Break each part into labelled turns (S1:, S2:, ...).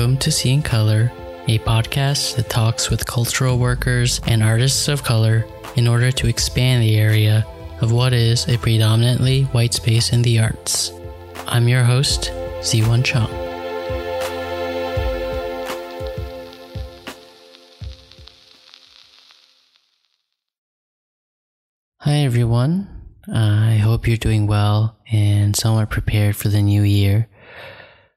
S1: Welcome to Seeing Color, a podcast that talks with cultural workers and artists of color in order to expand the area of what is a predominantly white space in the arts. I'm your host, Ziwon Chong. Hi, everyone. I hope you're doing well and somewhat prepared for the new year.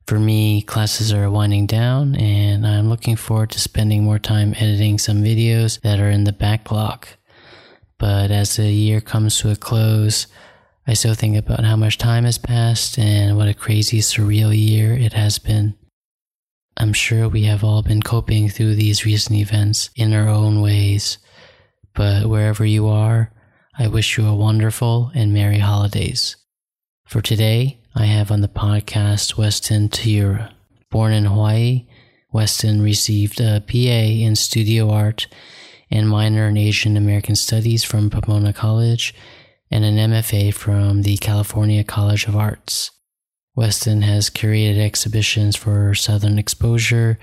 S1: For me, classes are winding down, and I'm looking forward to spending more time editing some videos that are in the backlog. But as the year comes to a close, I still think about how much time has passed and what a crazy, surreal year it has been. I'm sure we have all been coping through these recent events in our own ways, but wherever you are, I wish you a wonderful and merry holidays. For today, I have on the podcast Weston Teruya. Born in Hawaii, Weston received a BA in studio art and minor in Asian American Studies from Pomona College and an MFA from the California College of Arts. Weston has curated exhibitions for Southern Exposure,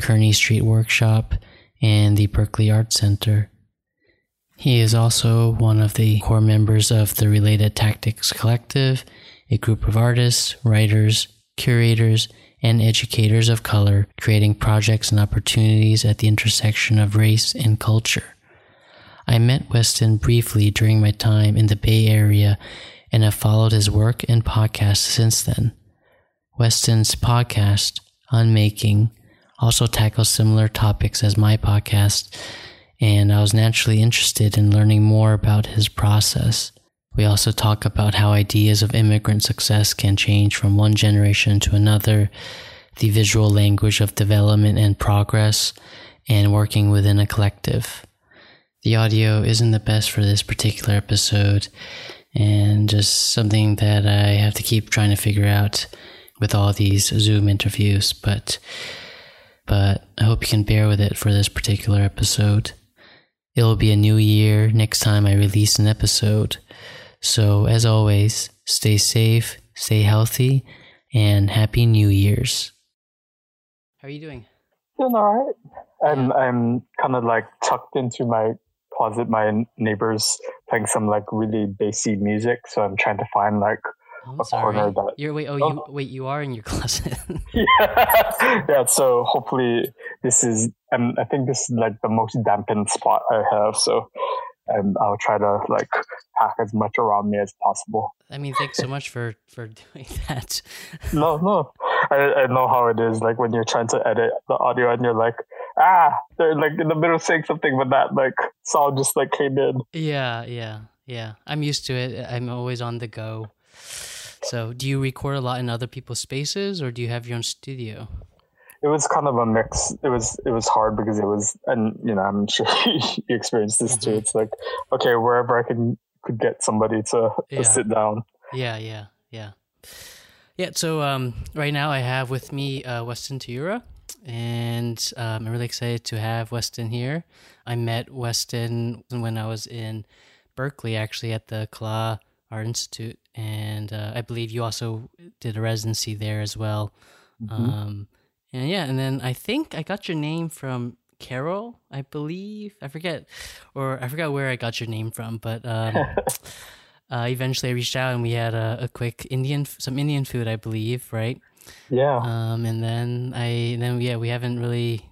S1: Kearny Street Workshop, and the Berkeley Art Center. He is also one of the core members of the Related Tactics Collective a group of artists, writers, curators, and educators of color creating projects and opportunities at the intersection of race and culture. I met Weston briefly during my time in the Bay Area and have followed his work and podcast since then. Weston's podcast, Unmaking, also tackles similar topics as my podcast, and I was naturally interested in learning more about his process. We also talk about how ideas of immigrant success can change from one generation to another, the visual language of development and progress, and working within a collective. The audio isn't the best for this particular episode, and just something that I have to keep trying to figure out with all these Zoom interviews, but but I hope you can bear with it for this particular episode. It'll be a new year next time I release an episode. So, as always, stay safe, stay healthy, and happy New Year's. How are you doing?
S2: Doing all right. I'm I'm kind of like tucked into my closet. My neighbors playing some like really bassy music, so I'm trying to find like
S1: oh, a sorry. corner that. You're wait. Oh, you wait. You are in your closet.
S2: yeah, yeah. So hopefully this is. Um, I think this is like the most dampened spot I have. So and I'll try to like pack as much around me as possible.
S1: I mean, thanks so much for for doing that.
S2: no, no, I, I know how it is. Like when you're trying to edit the audio and you're like, ah, they're like in the middle of saying something, but that like sound just like came in.
S1: Yeah, yeah, yeah. I'm used to it. I'm always on the go. So, do you record a lot in other people's spaces, or do you have your own studio?
S2: It was kind of a mix. It was it was hard because it was, and you know, I'm sure you experienced this too. Mm-hmm. It's like, okay, wherever I can could get somebody to, yeah. to sit down.
S1: Yeah, yeah, yeah, yeah. So um, right now I have with me uh, Weston Teruya, and um, I'm really excited to have Weston here. I met Weston when I was in Berkeley, actually at the Kala Art Institute, and uh, I believe you also did a residency there as well. Mm-hmm. Um, and yeah, and then I think I got your name from Carol, I believe. I forget, or I forgot where I got your name from, but um, uh, eventually I reached out and we had a, a, quick Indian, some Indian food, I believe, right?
S2: Yeah.
S1: Um, and then I, then yeah, we haven't really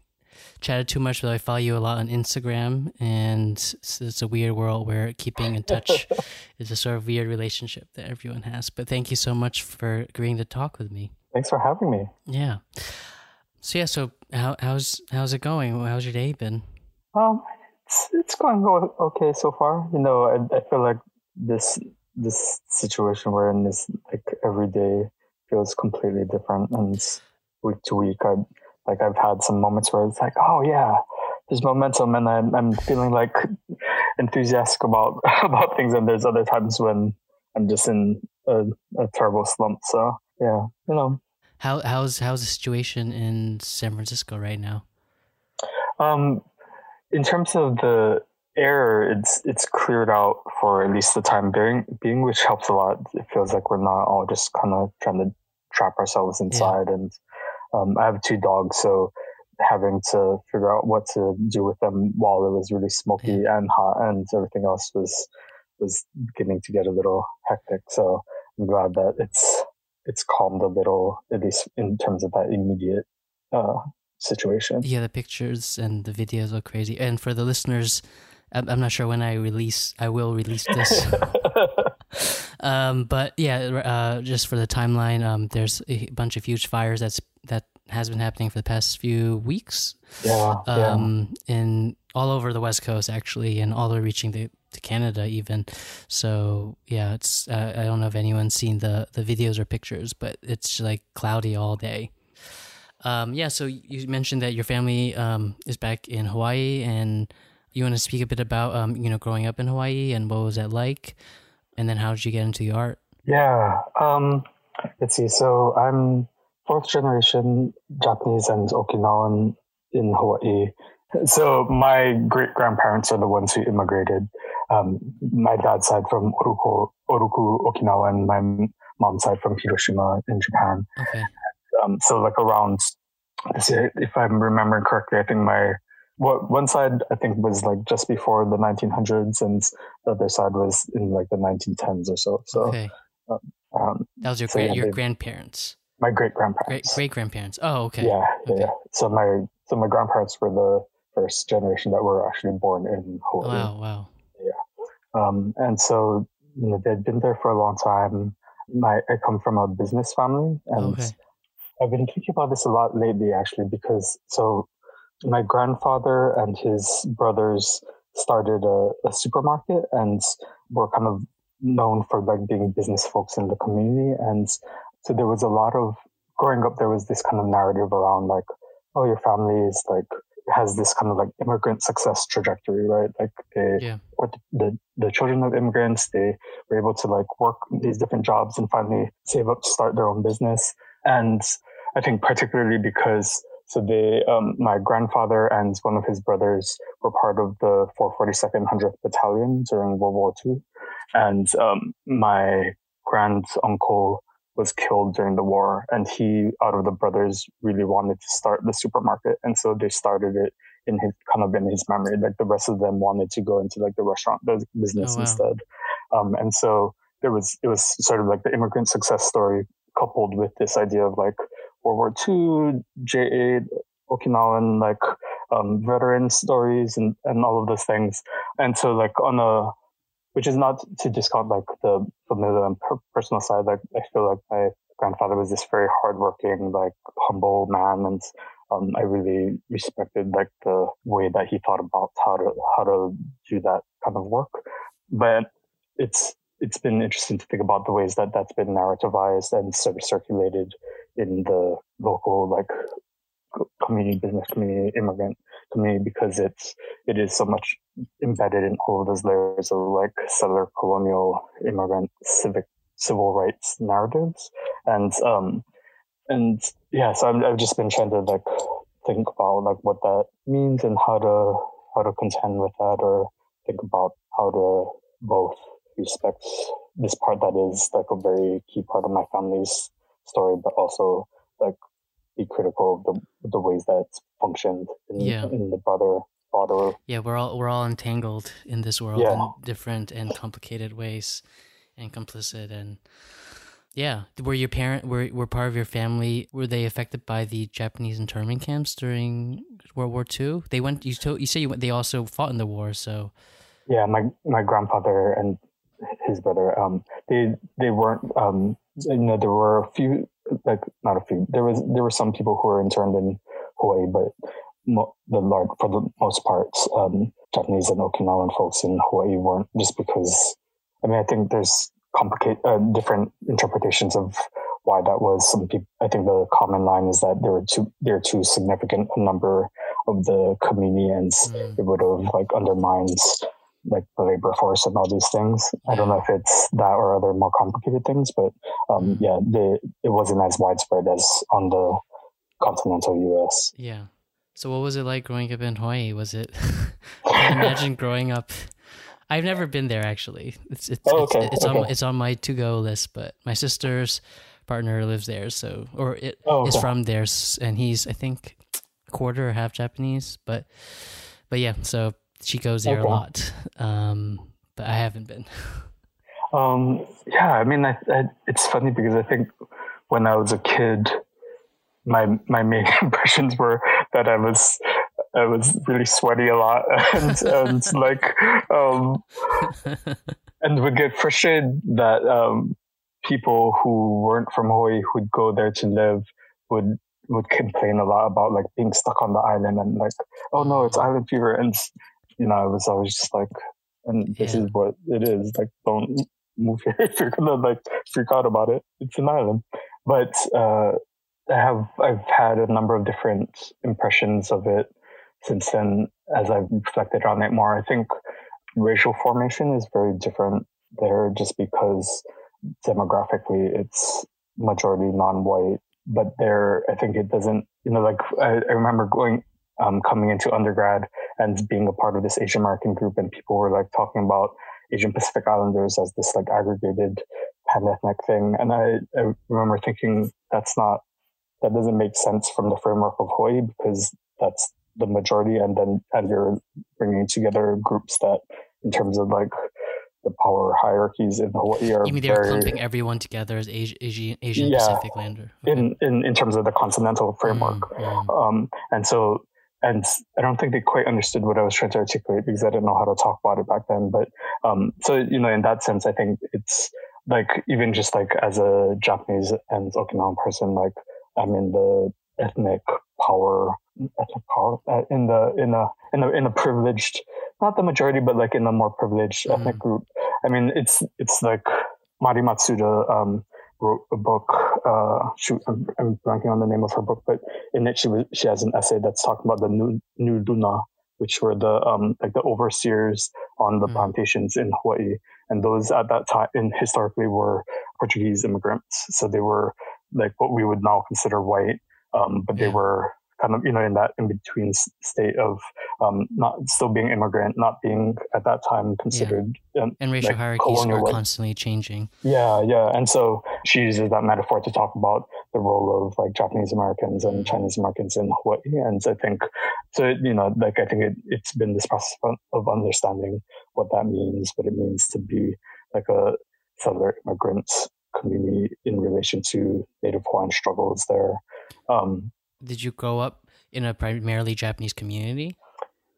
S1: chatted too much, but I follow you a lot on Instagram, and it's, it's a weird world where keeping in touch is a sort of weird relationship that everyone has. But thank you so much for agreeing to talk with me.
S2: Thanks for having me.
S1: Yeah. So yeah, so how, how's how's it going? How's your day been?
S2: Um, it's it's going okay so far. You know, I, I feel like this this situation we're in is like every day feels completely different, and week to week, I like I've had some moments where it's like, oh yeah, there's momentum, and I'm I'm feeling like enthusiastic about about things, and there's other times when I'm just in a, a terrible slump. So yeah, you know,
S1: how how's how's the situation in San Francisco right now?
S2: Um, in terms of the air, it's it's cleared out for at least the time being, being which helps a lot. It feels like we're not all just kind of trying to trap ourselves inside, yeah. and Um, I have two dogs, so having to figure out what to do with them while it was really smoky yeah. and hot and everything else was was beginning to get a little hectic. So I'm glad that it's it's calmed a little, at least in terms of that immediate uh, situation.
S1: Yeah, the pictures and the videos are crazy. And for the listeners, I'm not sure when I release, I will release this. um, but yeah, uh, just for the timeline, um, there's a bunch of huge fires that's that has been happening for the past few weeks.
S2: Yeah,
S1: um, yeah. in all over the West Coast actually, and all the reaching the to Canada even. So yeah, it's uh, I don't know if anyone's seen the the videos or pictures, but it's like cloudy all day. Um, yeah, so you mentioned that your family um, is back in Hawaii, and you want to speak a bit about um, you know growing up in Hawaii and what was that like, and then how did you get into the art?
S2: Yeah, um, let's see. So I'm fourth generation Japanese and Okinawan in Hawaii. So my great grandparents are the ones who immigrated. Um, my dad's side from Oroku, Oroku, Okinawa, and my mom's side from Hiroshima in Japan.
S1: Okay.
S2: Um, so like around, if I'm remembering correctly, I think my what one side I think was like just before the 1900s, and the other side was in like the 1910s or so. So
S1: okay. Um, um, that was your so, yeah, your grandparents.
S2: My great grandparents.
S1: Great grandparents. Oh, okay.
S2: Yeah,
S1: okay.
S2: yeah. So my so my grandparents were the first generation that were actually born in Hawaii.
S1: Wow, wow.
S2: Um, and so you know they'd been there for a long time. My I come from a business family, and okay. I've been thinking about this a lot lately, actually, because so my grandfather and his brothers started a, a supermarket and were kind of known for like being business folks in the community. And so there was a lot of growing up, there was this kind of narrative around like, oh, your family is like has this kind of like immigrant success trajectory, right? Like they,
S1: yeah.
S2: the, the children of immigrants, they were able to like work these different jobs and finally save up to start their own business. And I think particularly because so they, um, my grandfather and one of his brothers were part of the 442nd 100th Battalion during World War II. And um, my grand uncle was killed during the war and he out of the brothers really wanted to start the supermarket and so they started it in his kind of in his memory. Like the rest of them wanted to go into like the restaurant business oh, wow. instead. Um, and so there was it was sort of like the immigrant success story coupled with this idea of like world war ii j8 okinawan like um, veteran stories and, and all of those things. And so like on a which is not to discount like the familial and per- personal side. Like I feel like my grandfather was this very hardworking, like humble man, and um, I really respected like the way that he thought about how to how to do that kind of work. But it's it's been interesting to think about the ways that that's been narrativized and sort of circulated in the local like community, business community, immigrant community, because it's it is so much embedded in all of those layers of like settler, colonial, immigrant, civic, civil rights narratives, and um, and yeah, so i have just been trying to like think about like what that means and how to how to contend with that, or think about how to both respect this part that is like a very key part of my family's story, but also like be critical of the the ways that it's functioned in,
S1: yeah.
S2: in the broader broader.
S1: Yeah, we're all we're all entangled in this world yeah. in different and complicated ways, and complicit and. Yeah, were your parent were were part of your family? Were they affected by the Japanese internment camps during World War II? They went. You told you say you went, they also fought in the war. So,
S2: yeah, my my grandfather and his brother, um, they they weren't. Um, you know, there were a few like not a few. There was there were some people who were interned in Hawaii, but mo- the large for the most part, um, Japanese and Okinawan folks in Hawaii weren't just because. I mean, I think there's complicate uh, different interpretations of why that was. Some people, I think the common line is that there were too there were too significant a number of the community, and mm. it would have like undermined like the labor force and all these things. I don't know if it's that or other more complicated things, but um, mm. yeah, the, it wasn't as widespread as on the continental U.S.
S1: Yeah. So what was it like growing up in Hawaii? Was it? I imagine growing up. I've never been there actually. It's it's
S2: oh, okay.
S1: it's, it's
S2: okay.
S1: on it's on my to go list, but my sisters partner lives there, so or it
S2: Oh,
S1: is from there, and he's I think quarter or half Japanese, but but yeah, so she goes there
S2: Okay.
S1: a lot. Um, but I haven't been.
S2: Um, yeah, I mean, I, I, it's funny because I think when I was a kid, my my main impressions were that I was I was really sweaty a lot and and like um, and would get frustrated that um, people who weren't from Hawaii who'd go there to live would would complain a lot about like being stuck on the island and like oh no it's island fever and you know I was always just like and this
S1: Yeah.
S2: is what it is like don't if you're gonna like freak out about it it's an island. But uh, I have I've had a number of different impressions of it since then as I've reflected on it more. I think racial formation is very different there just because demographically it's majority non-white. But there i think it doesn't you know like i, I remember going um, coming into undergrad and being a part of this asian american group and people were like talking about asian pacific islanders as this like aggregated pan-ethnic thing and i, I remember thinking that's not that doesn't make sense from the framework of hawaii because that's the majority and then and you're bringing together groups that in terms of like the power hierarchies in Hawaii are
S1: You mean they're clumping everyone together as Asian Asian, Asian
S2: Yeah.
S1: Pacific lander? Okay.
S2: in, in in terms of the continental framework.
S1: Mm, mm.
S2: Um, and so and I don't think they quite understood what I was trying to articulate because I didn't know how to talk about it back then. But um, so you know, in that sense, I think it's like even just like as a Japanese and Okinawan person, like I'm in the ethnic power, ethnic power uh, in the in a in a in a privileged, not the majority, but like in a more privileged
S1: Mhm.
S2: ethnic group. I mean, it's it's like Mari Matsuda um, wrote a book. Uh, shoot, I'm, I'm blanking on the name of her book, but in it she was she has an essay that's talking about the new new luna, which were the um like the overseers on the
S1: Mm.
S2: plantations in Hawaii, and those at that time in historically were Portuguese immigrants, so they were like what we would now consider white, um, but they were kind of you know in that in between state of um, not still being immigrant, not being at that time considered um,
S1: And racial
S2: like
S1: hierarchies are
S2: white.
S1: constantly changing.
S2: yeah, yeah. And so she uses that metaphor to talk about the role of like Japanese Americans and Chinese Americans in Hawaii. And so I think, so, you know, like I think it, it's been this process of- of understanding what that means, what it means to be like a settler immigrant community in relation to Native Hawaiian struggles there. Um,
S1: Did you grow up in a primarily Japanese community?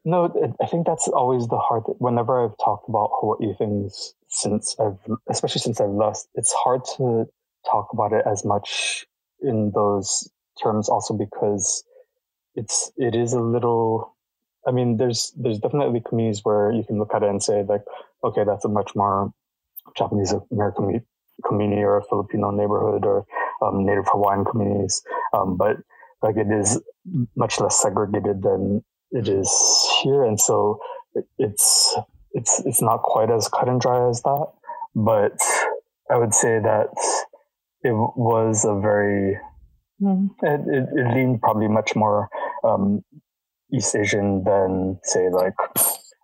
S2: No, I think that's always the hard. Whenever I've talked about Hawaii things since I've, especially since I've left, it's hard to talk about it as much in those terms. Also because it's it is a little. I mean, there's there's definitely communities where you can look at it and say like, okay, that's a much more Japanese American community or a Filipino neighborhood or um, Native Hawaiian communities, um, but like it is much less segregated than it is here, and so it, it's it's it's not quite as cut and dry as that. But I would say that it was a very it, it, it leaned probably much more um, East Asian than say like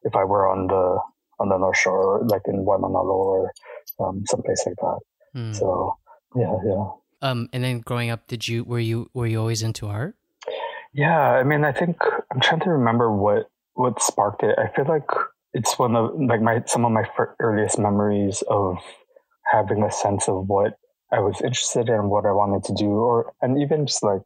S2: if I were on the on the North Shore, like in Waimanalo or um, someplace like that.
S1: Hmm.
S2: So yeah, yeah.
S1: Um, and then growing up, did you were you were you always into art?
S2: Yeah, I mean, I think I'm trying to remember what what sparked it. I feel like it's one of like my some of my earliest memories of having a sense of what I was interested in, what I wanted to do, or and even just like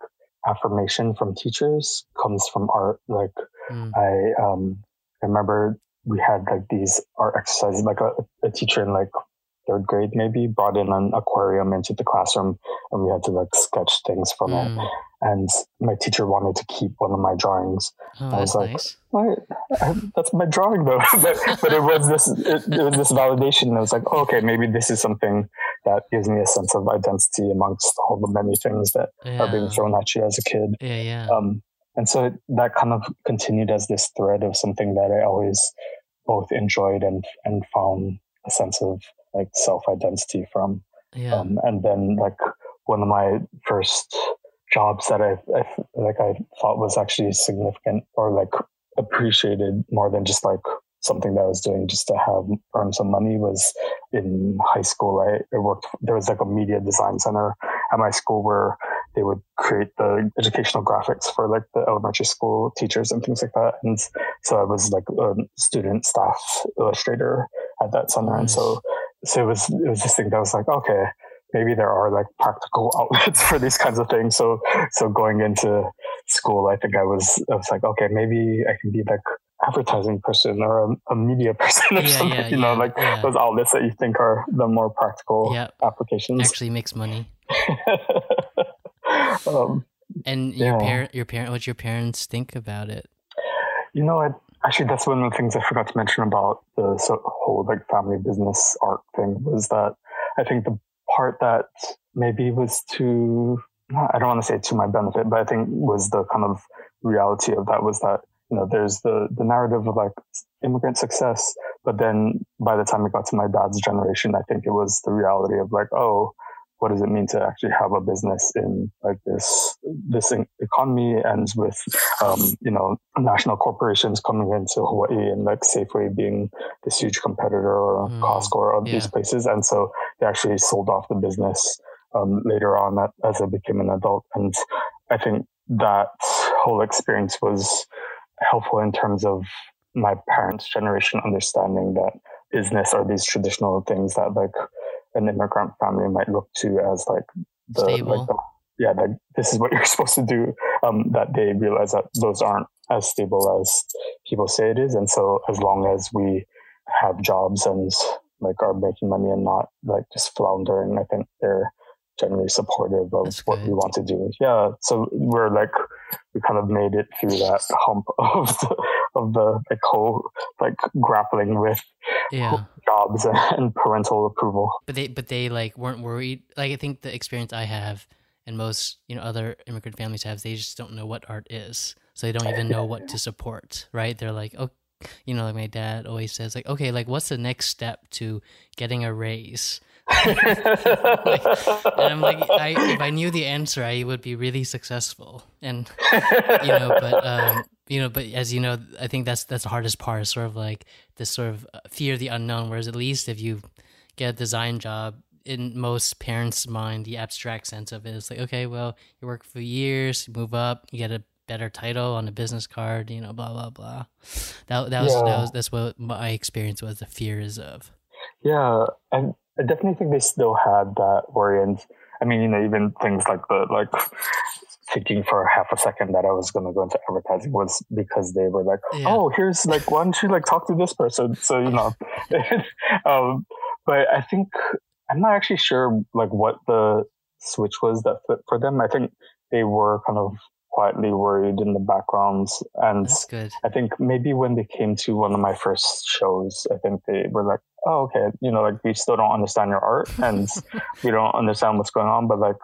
S2: affirmation from teachers comes from art. Like
S1: Hmm.
S2: I um I remember we had like these art exercises, like a, a teacher in like third grade maybe brought in an aquarium into the classroom and we had to like sketch things from it
S1: Hmm.
S2: and my teacher wanted to keep one of my drawings.
S1: Oh,
S2: I was like,
S1: nice.
S2: What? I, that's my drawing though. but, but it was this, it, it was this validation. I was like, oh, okay, maybe this is something that gives me a sense of identity amongst all the many things that are being thrown at you as a kid.
S1: Yeah, yeah.
S2: Um, and so it, that kind of continued as this thread of something that I always both enjoyed and, and found a sense of like self identity from.
S1: yeah.
S2: Um, and then like one of my first jobs that I, I like I thought was actually significant or like appreciated more than just like something that I was doing just to have earn some money was in high school. I, I worked there was like a media design center at my school where they would create the educational graphics for like the elementary school teachers and things like that. And so I was like a student staff illustrator at that center. Nice. And so, so it was, it was this thing that was like, okay, maybe there are like practical outlets for these kinds of things. So, so going into school, I think I was, I was like, okay, maybe I can be like advertising person or a, a media person or yeah, something, yeah, you know, like those outlets that you think are the more practical yep. applications.
S1: Actually makes money. um, and your parent, your parent, what your parents think about it?
S2: You know, I, actually, that's one of the things I forgot to mention about the whole like family business art thing was that I think the part that maybe was too, I don't want to say to my benefit, but I think was the kind of reality of that was that, you know, there's the, the narrative of like immigrant success. But then by the time it got to my dad's generation, I think it was the reality of like, oh, what does it mean to actually have a business in like this this economy ends with um, you know national corporations coming into Hawaii and like Safeway being this huge competitor or mm, Costco or yeah. these places. And so they actually sold off the business um, later on as I became an adult. And I think that whole experience was helpful in terms of my parents generation understanding that business are these traditional things that like an immigrant family might look to as like the. Like the, yeah, like this is what you're supposed to do. Um, that they realize that those aren't as stable as people say it is, and so as long as we have jobs and like are making money and not like just floundering, I think they're generally supportive of That's what good. we want to do. Yeah, so we're like we kind of made it through that hump of the, of the like whole like grappling with yeah. jobs and parental approval.
S1: But they but they like weren't worried. Like I think the experience I have and most you know other immigrant families have, they just don't know what art is, so they don't even know what to support. Right? They're like, oh, you know, like my dad always says, like, okay, like what's the next step to getting a raise? Like, and I'm like, I, if I knew the answer, I would be really successful. And you know, but um, you know, but as you know, I think that's that's the hardest part, sort of like this sort of uh, fear of the unknown. Whereas at least if you get a design job, in most parents' mind, the abstract sense of it is like, okay, well, you work for years, you move up, you get a better title on a business card, you know, blah blah blah. That that was yeah. that was that's what my experience was. The fears of.
S2: Yeah, and I definitely think they still had that worry, and I mean, you know, even things like the like thinking for half a second that I was going to go into advertising was because they were like, yeah. "Oh, here's like, why don't you like talk to this person?" So you know, um, but I think I'm not actually sure like what the switch was that fit for them. I think they were kind of quietly worried in the backgrounds, and I think maybe when they came to one of my first shows, I think they were like, "Oh, okay, you know, like we still don't understand your art, and we don't understand what's going on, but like."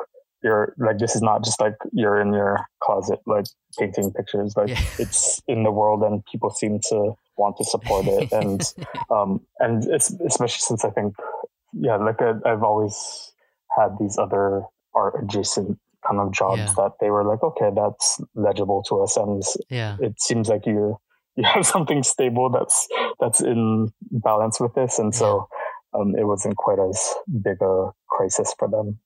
S2: you're like this is not just like you're in your closet like painting pictures like yeah. it's in the world and people seem to want to support it and um and it's especially since i think yeah like I, i've always had these other art adjacent kind of jobs yeah. that they were like okay that's legible to us and yeah it seems like you you have something stable that's that's in balance with this and so um, it wasn't quite as big a crisis for them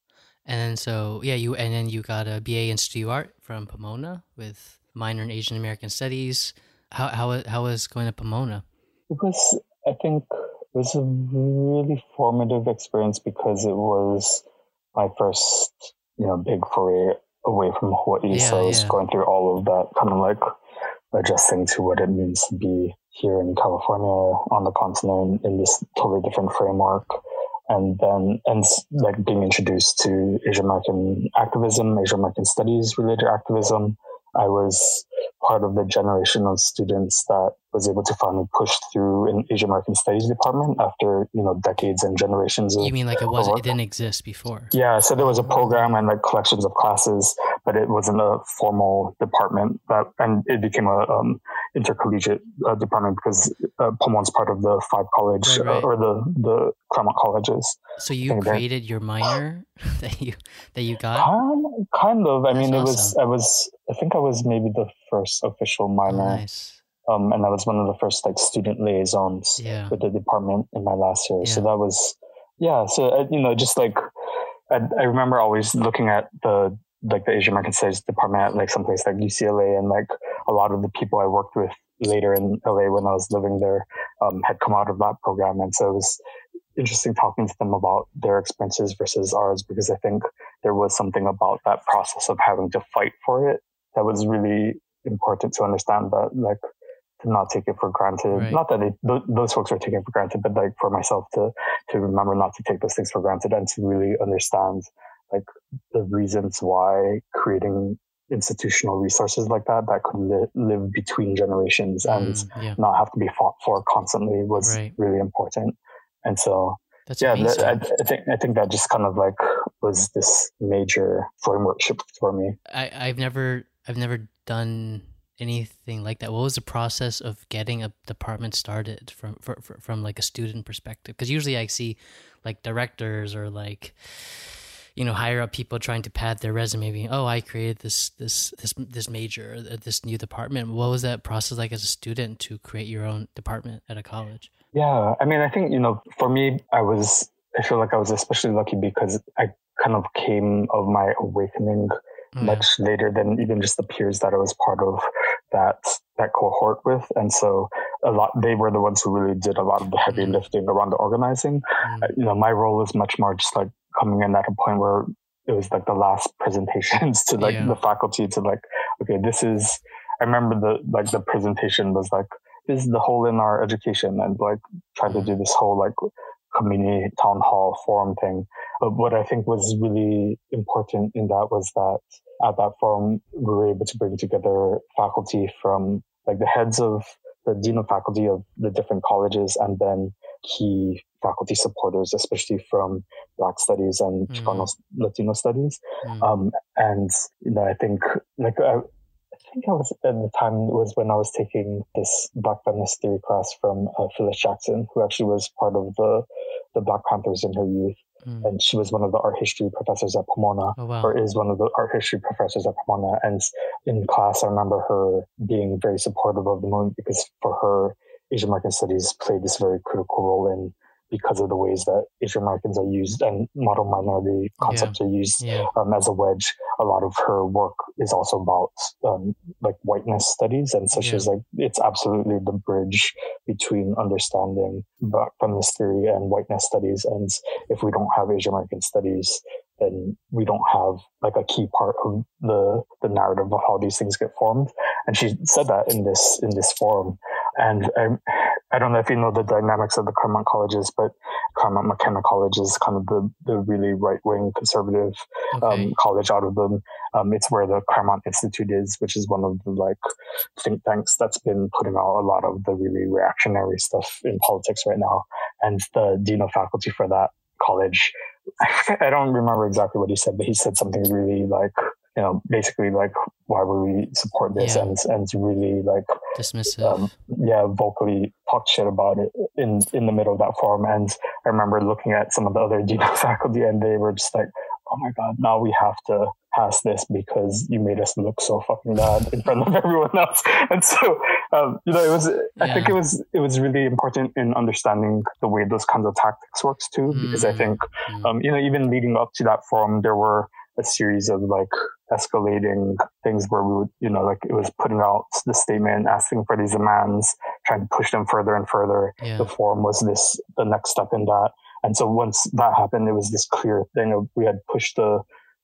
S1: and then so yeah, you and then you got a BA in Studio Art from Pomona with minor in Asian American Studies. How how how was going to Pomona?
S2: It was I think it was a really formative experience because it was my first you know big foray away from Hawaii. Yeah, so I was yeah. going through all of that kind of like adjusting to what it means to be here in California on the continent in this totally different framework and then and like being introduced to Asian American activism, Asian American studies related activism. I was part of the generation of students that was able to finally push through an Asian American Studies department after you know decades and generations of.
S1: You mean like it wasn't? It didn't exist before.
S2: Yeah, so there was a program and like collections of classes, but it wasn't a formal department. That and it became a um, intercollegiate uh, department because uh, Pomona's part of the five college right, right. Uh, or the the Claremont colleges.
S1: So you created your minor that you that you got.
S2: Kind, kind of. I That's mean, it awesome. was. I was. I think I was maybe the first official minor. Oh, nice um, and I was one of the first like student liaisons yeah. with the department in my last year. Yeah. So that was, yeah. So uh, you know, just like I, I remember always looking at the like the Asian American Studies department at like someplace like UCLA, and like a lot of the people I worked with later in LA when I was living there um, had come out of that program, and so it was interesting talking to them about their experiences versus ours because I think there was something about that process of having to fight for it that was really important to understand that like to not take it for granted. Right. Not that th- those folks are taking it for granted, but like for myself to to remember not to take those things for granted and to really understand like the reasons why creating institutional resources like that that could li- live between generations and mm, yeah. not have to be fought for constantly was right. really important. And so, That's yeah, I, I, think I think that just kind of like was this major framework shift for me.
S1: I, I've never I've never done anything like that? What was the process of getting a department started from for, for, from like a student perspective? Because usually I see like directors or like you know higher up people trying to pad their resume, being oh I created this this this this major uh, this new department. What was that process like as a student to create your own department at a college?
S2: Yeah, I mean I think you know for me I was I feel like I was especially lucky because I kind of came of my awakening mm. much later than even just the peers that I was part of that that cohort with. And so a lot they were the ones who really did a lot of the heavy mm. lifting around the organizing. Mm. Uh, you know, my role was much more just like coming in at a point where it was like the last presentations to like yeah. the faculty to like, okay, this is I remember the like the presentation was like this is the hole in our education and like trying to do this whole like community town hall forum thing. But what I think was really important in that was that at that forum, we were able to bring together faculty from like the heads of the dean of faculty of the different colleges and then key faculty supporters, especially from Black studies and mm. Chicano Latino studies. Mm. Um, and, you know, I think like, I, I think I was at the time was when I was taking this Black feminist theory class from uh, Phyllis Jackson, who actually was part of the the Black Panthers in her youth. Mm. And she was one of the art history professors at Pomona, oh, wow. or is one of the art history professors at Pomona. And in class, I remember her being very supportive of the movement because for her, Asian American studies played this very critical role in because of the ways that Asian Americans are used and model minority concepts yeah. are used yeah. um, as a wedge. A lot of her work is also about um, like whiteness studies, and so yeah. she's like, it's absolutely the bridge between understanding Black feminist theory and whiteness studies. And if we don't have Asian American studies, then we don't have like a key part of the the narrative of how these things get formed. And she said that in this in this forum. And I, I don't know if you know the dynamics of the Claremont colleges, but Claremont McKenna College is kind of the, the really right wing conservative okay. um, college out of them. Um, it's where the Claremont Institute is, which is one of the like think tanks that's been putting out a lot of the really reactionary stuff in politics right now. And the dean of faculty for that college, I don't remember exactly what he said, but he said something really like you know, basically like, why would we support this? Yeah. And and really like
S1: dismissive. Um,
S2: yeah, vocally talk shit about it in in the middle of that forum. And I remember looking at some of the other dean faculty, and they were just like, "Oh my god, now we have to pass this because you made us look so fucking bad in front of everyone else." And so, um, you know, it was. Yeah. I think it was it was really important in understanding the way those kinds of tactics works too, because mm. I think, mm. um, you know, even leading up to that forum, there were a series of like escalating things where we would, you know, like it was putting out the statement, asking for these demands, trying to push them further and further. Yeah. The forum was this, the next step in that. And so once that happened, it was this clear thing of we had pushed the,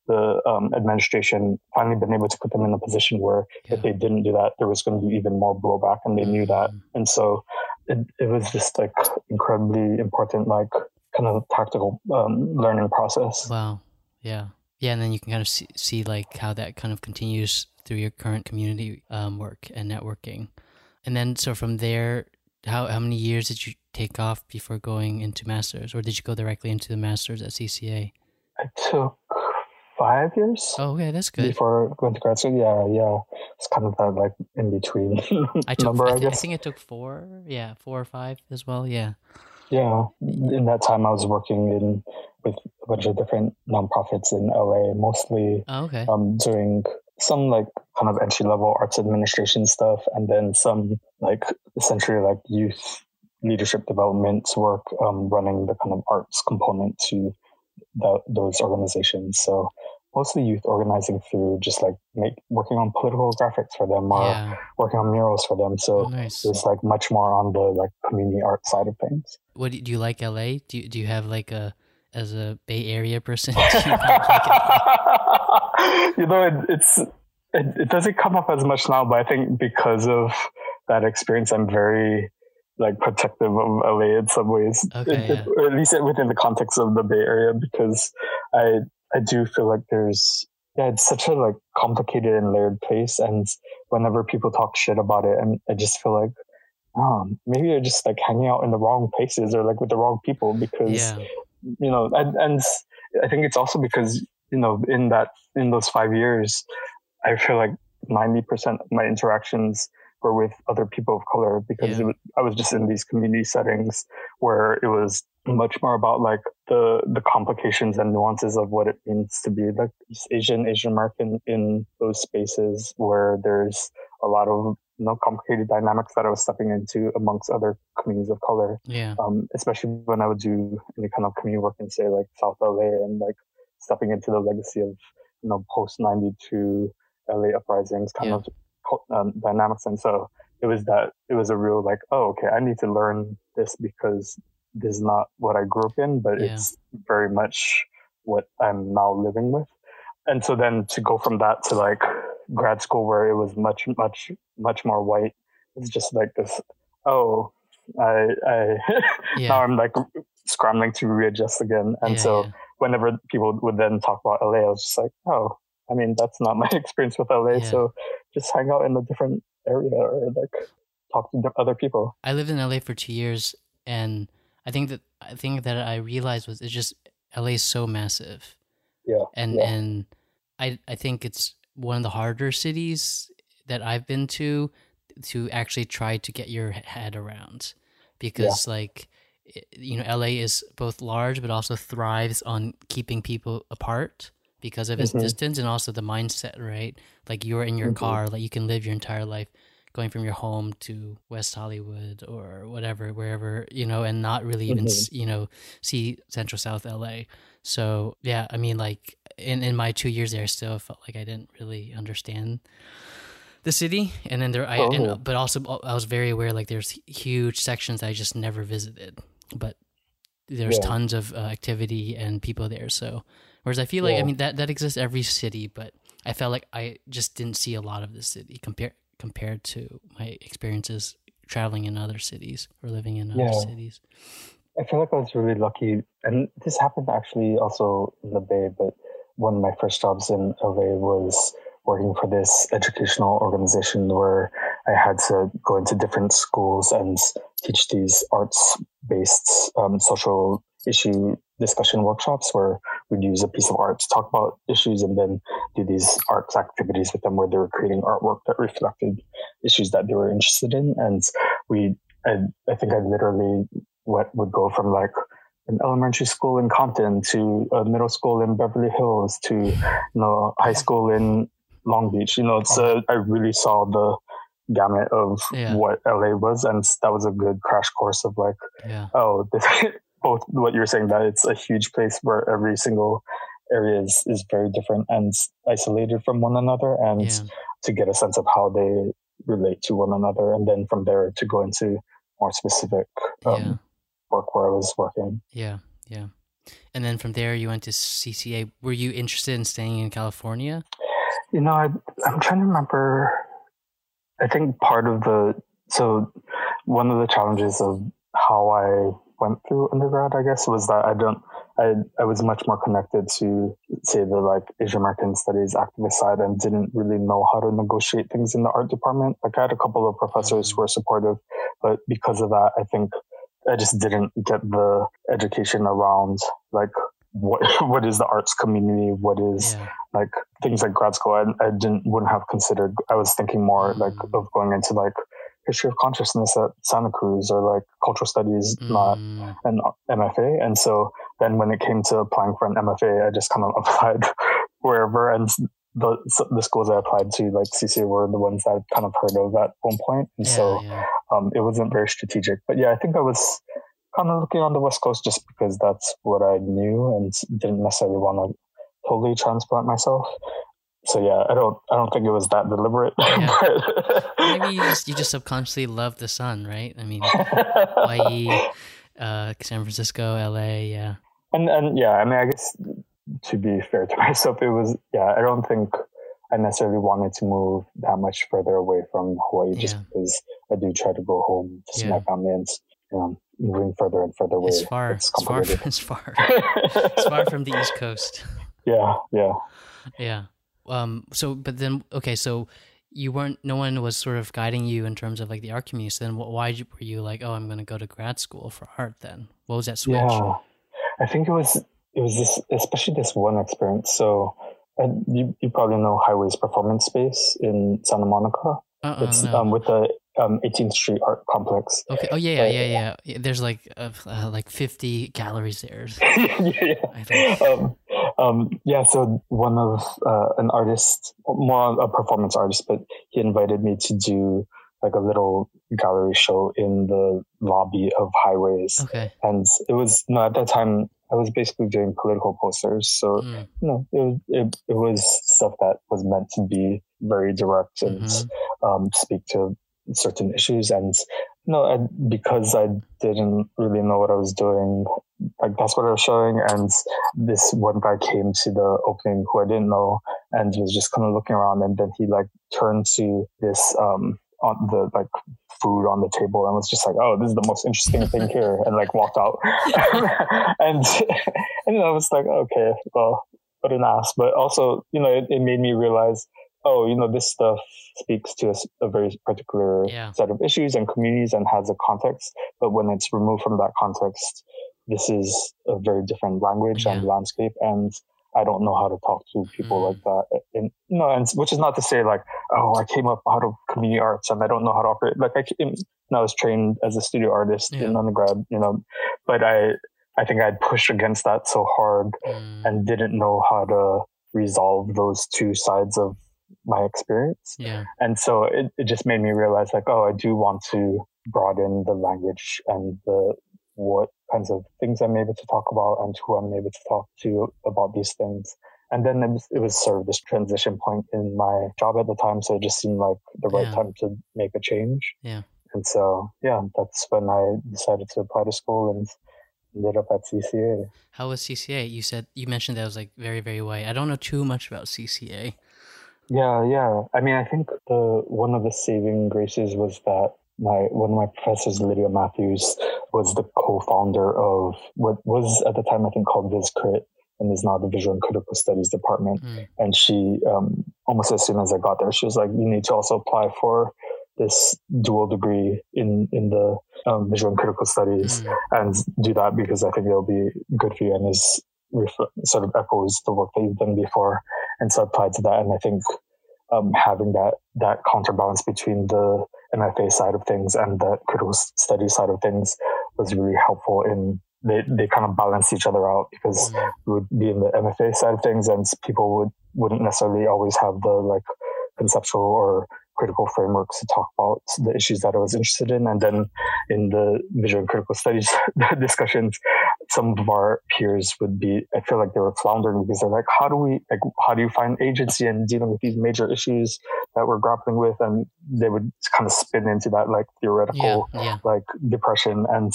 S2: the um, administration finally been able to put them in a position where yeah. if they didn't do that, there was going to be even more blowback, and they mm-hmm. knew that. Mm-hmm. And so it, it was just like incredibly important, like kind of tactical um, learning process.
S1: Wow. Yeah. Yeah, and then you can kind of see, see like how that kind of continues through your current community um, work and networking. And then so from there, how how many years did you take off before going into masters, or did you go directly into the masters at CCA?
S2: I took five years.
S1: Oh, okay, that's good.
S2: Before going to grad school, yeah, yeah, it's kind of that like in between
S1: I took, number. I, th- I, I think it took four, yeah, four or five as well, yeah.
S2: Yeah, in that time I was working in with a bunch of different nonprofits in LA, mostly
S1: oh, okay.
S2: um, doing some like kind of entry level arts administration stuff, and then some like essentially like youth leadership development work, um, running the kind of arts component to the, those organizations. So mostly youth organizing through just like make working on political graphics for them or yeah. working on murals for them. So oh, nice. it's like much more on the like community art side of things.
S1: What do you like LA? Do you, do you have like a as a Bay Area person?
S2: you, know, it, it's it, it doesn't come up as much now, but I think because of that experience, I'm very like protective of LA in some ways, okay, it, yeah. or at least within the context of the Bay Area, because I I do feel like there's yeah, it's such a like complicated and layered place, and whenever people talk shit about it, and I just feel like, oh, maybe you're just like hanging out in the wrong places or like with the wrong people because yeah. You know, and, and I think it's also because you know in that in those five years, I feel like ninety percent of my interactions were with other people of color because yeah. was, I was just in these community settings where it was much more about like the the complications and nuances of what it means to be like Asian Asian American in those spaces where there's a lot of you know complicated dynamics that I was stepping into amongst other communities of color.
S1: Yeah.
S2: Um, especially when I would do any kind of community work in say like South LA and like stepping into the legacy of you know post ninety two LA uprisings kind yeah. of um, dynamics. And so it was that it was a real like, oh, okay, I need to learn this because this is not what I grew up in, but yeah. it's very much what I'm now living with. And so then to go from that to like grad school where it was much, much, much more white, it's just like this, oh, I, I yeah. now I'm like scrambling to readjust again. And yeah, so whenever people would then talk about LA, I was just like, oh, I mean, that's not my experience with LA. So just hang out in a different area or like talk to other people.
S1: I lived in LA for two years, and I think that I think that I realized was it's just LA is so massive.
S2: Yeah,
S1: and
S2: yeah.
S1: and I I think it's one of the harder cities that I've been to to actually try to get your head around because yeah. like you know LA is both large but also thrives on keeping people apart because of its mm-hmm. distance and also the mindset, right? Like you're in your mm-hmm. car, like you can live your entire life going from your home to West Hollywood or whatever, wherever, you know, and not really even, mm-hmm. you know, see Central South LA. So, yeah, I mean, like in, in my two years there, I still felt like I didn't really understand the city. And then there, I, oh. and, but also I was very aware, like there's huge sections I just never visited, but there's yeah. tons of uh, activity and people there. So, Whereas I feel like. I mean that that exists every city, but I felt like I just didn't see a lot of the city compared compared to my experiences traveling in other cities or living in other yeah. cities.
S2: I feel like I was really lucky, and this happened actually also in the Bay. But one of my first jobs in LA was working for this educational organization where I had to go into different schools and teach these arts based um, social issue discussion workshops where we'd use a piece of art to talk about issues and then do these arts activities with them where they were creating artwork that reflected issues that they were interested in. And we, I, I think I literally what would go from like an elementary school in Compton to a middle school in Beverly Hills to, you know, high school in Long Beach. You know, so uh, I really saw the gamut of yeah. what LA was, and that was a good crash course of like, yeah. oh, this, both what you were saying that it's a huge place where every single area is, is very different and isolated from one another and yeah. to get a sense of how they relate to one another and then from there to go into more specific um, yeah. work where I was working.
S1: Yeah, yeah. And then from there you went to CCA. Were you interested in staying in California?
S2: You know, I, I'm trying to remember. I think part of the so one of the challenges of how I went through undergrad, I guess, was that I don't, I, I was much more connected to, say, the like Asian American studies activist side and didn't really know how to negotiate things in the art department. Like I had a couple of professors who were supportive, but because of that, I think I just didn't get the education around like what what is the arts community what is yeah. like things like grad school I, I didn't wouldn't have considered i was thinking more like mm. of going into like history of consciousness at Santa Cruz or like cultural studies, mm. not an MFA. And so then when it came to applying for an MFA, I just kind of applied wherever. And the, the schools I applied to, like CCA, were the ones that I'd kind of heard of at one point. And yeah, so yeah. Um, it wasn't very strategic. But yeah, I think I was kind of looking on the West Coast just because that's what I knew and didn't necessarily want to totally transplant myself. So yeah, I don't I don't think it was that deliberate.
S1: Yeah. Maybe you just you just subconsciously love the sun, right? I mean, Hawaii, uh, San Francisco, LA, yeah.
S2: And and yeah, I mean, I guess to be fair to myself, it was yeah. I don't think I necessarily wanted to move that much further away from Hawaii just yeah. because I do try to go home to see yeah. my family and you know, moving further and further away.
S1: It's far. It's, it's far. It's far. it's far from the East Coast.
S2: Yeah. Yeah.
S1: Yeah. Um. So, but then, okay. So, you weren't. No one was sort of guiding you in terms of like the art community. So then, why were you like, oh, I'm going to go to grad school for art? Then, what was that switch?
S2: Yeah. I think it was. It was this, especially this one experience. So, and you, you probably know Highways Performance Space in Santa Monica. Uh-uh, it's no. um, with the um, 18th Street Art Complex.
S1: Okay. Oh yeah, yeah, yeah, yeah. There's like uh, uh, like 50 galleries there.
S2: yeah, yeah. Um, um, yeah. So one of uh, an artist, more a performance artist, but he invited me to do like a little gallery show in the lobby of Highways.
S1: Okay.
S2: And it was you know, at that time I was basically doing political posters. So, mm. you know, it, it, it was stuff that was meant to be very direct and mm-hmm. um, speak to certain issues. And, you know, I, because I didn't really know what I was doing, like that's what I was showing. And this one guy came to the opening who I didn't know and was just kind of looking around. And then he like turned to this, um, on the like food on the table and was just like, "Oh, this is the most interesting thing here," and like walked out. and and I was like, "Okay, well, what an ass!" But also, you know, it, it made me realize, oh, you know, this stuff speaks to a, a very particular yeah. set of issues and communities and has a context. But when it's removed from that context, this is a very different language yeah. and landscape and I don't know how to talk to people mm. like that. And you know, and which is not to say like, oh, I came up out of community arts and I don't know how to operate. Like I, know, I was trained as a studio artist yeah. in undergrad, you know, but I, I think I'd pushed against that so hard mm. and didn't know how to resolve those two sides of my experience.
S1: Yeah.
S2: And so it, it just made me realize like, oh, I do want to broaden the language and the what kinds of things I'm able to talk about and who I'm able to talk to about these things. And then it was, it was sort of this transition point in my job at the time. So it just seemed like the right yeah. time to make a change.
S1: Yeah.
S2: And so, yeah, that's when I decided to apply to school and ended up at CCA.
S1: How was CCA? You said, you mentioned that was like very, very white. I don't know too much about CCA.
S2: Yeah, yeah. I mean, I think the one of the saving graces was that my one of my professors, Lydia Matthews, was the co-founder of what was at the time I think called VisCrit and is now the Visual and Critical Studies Department. Mm. And she um, almost as soon as I got there, she was like, "You need to also apply for this dual degree in in the um, Visual and Critical Studies mm. and do that because I think it'll be good for you and is sort of echoes the work that you've done before." And so applied to that, and I think um, having that that counterbalance between the MFA side of things and the critical study side of things was really helpful in they, they kind of balance each other out because mm-hmm. we would be in the MFA side of things and people would wouldn't necessarily always have the like conceptual or critical frameworks to talk about the issues that I was interested in. And then in the visual and critical studies discussions, some of our peers would be, I feel like they were floundering because they're like, how do we, like, how do you find agency in dealing with these major issues that we're grappling with? And they would kind of spin into that like theoretical, yeah, yeah. like depression. And,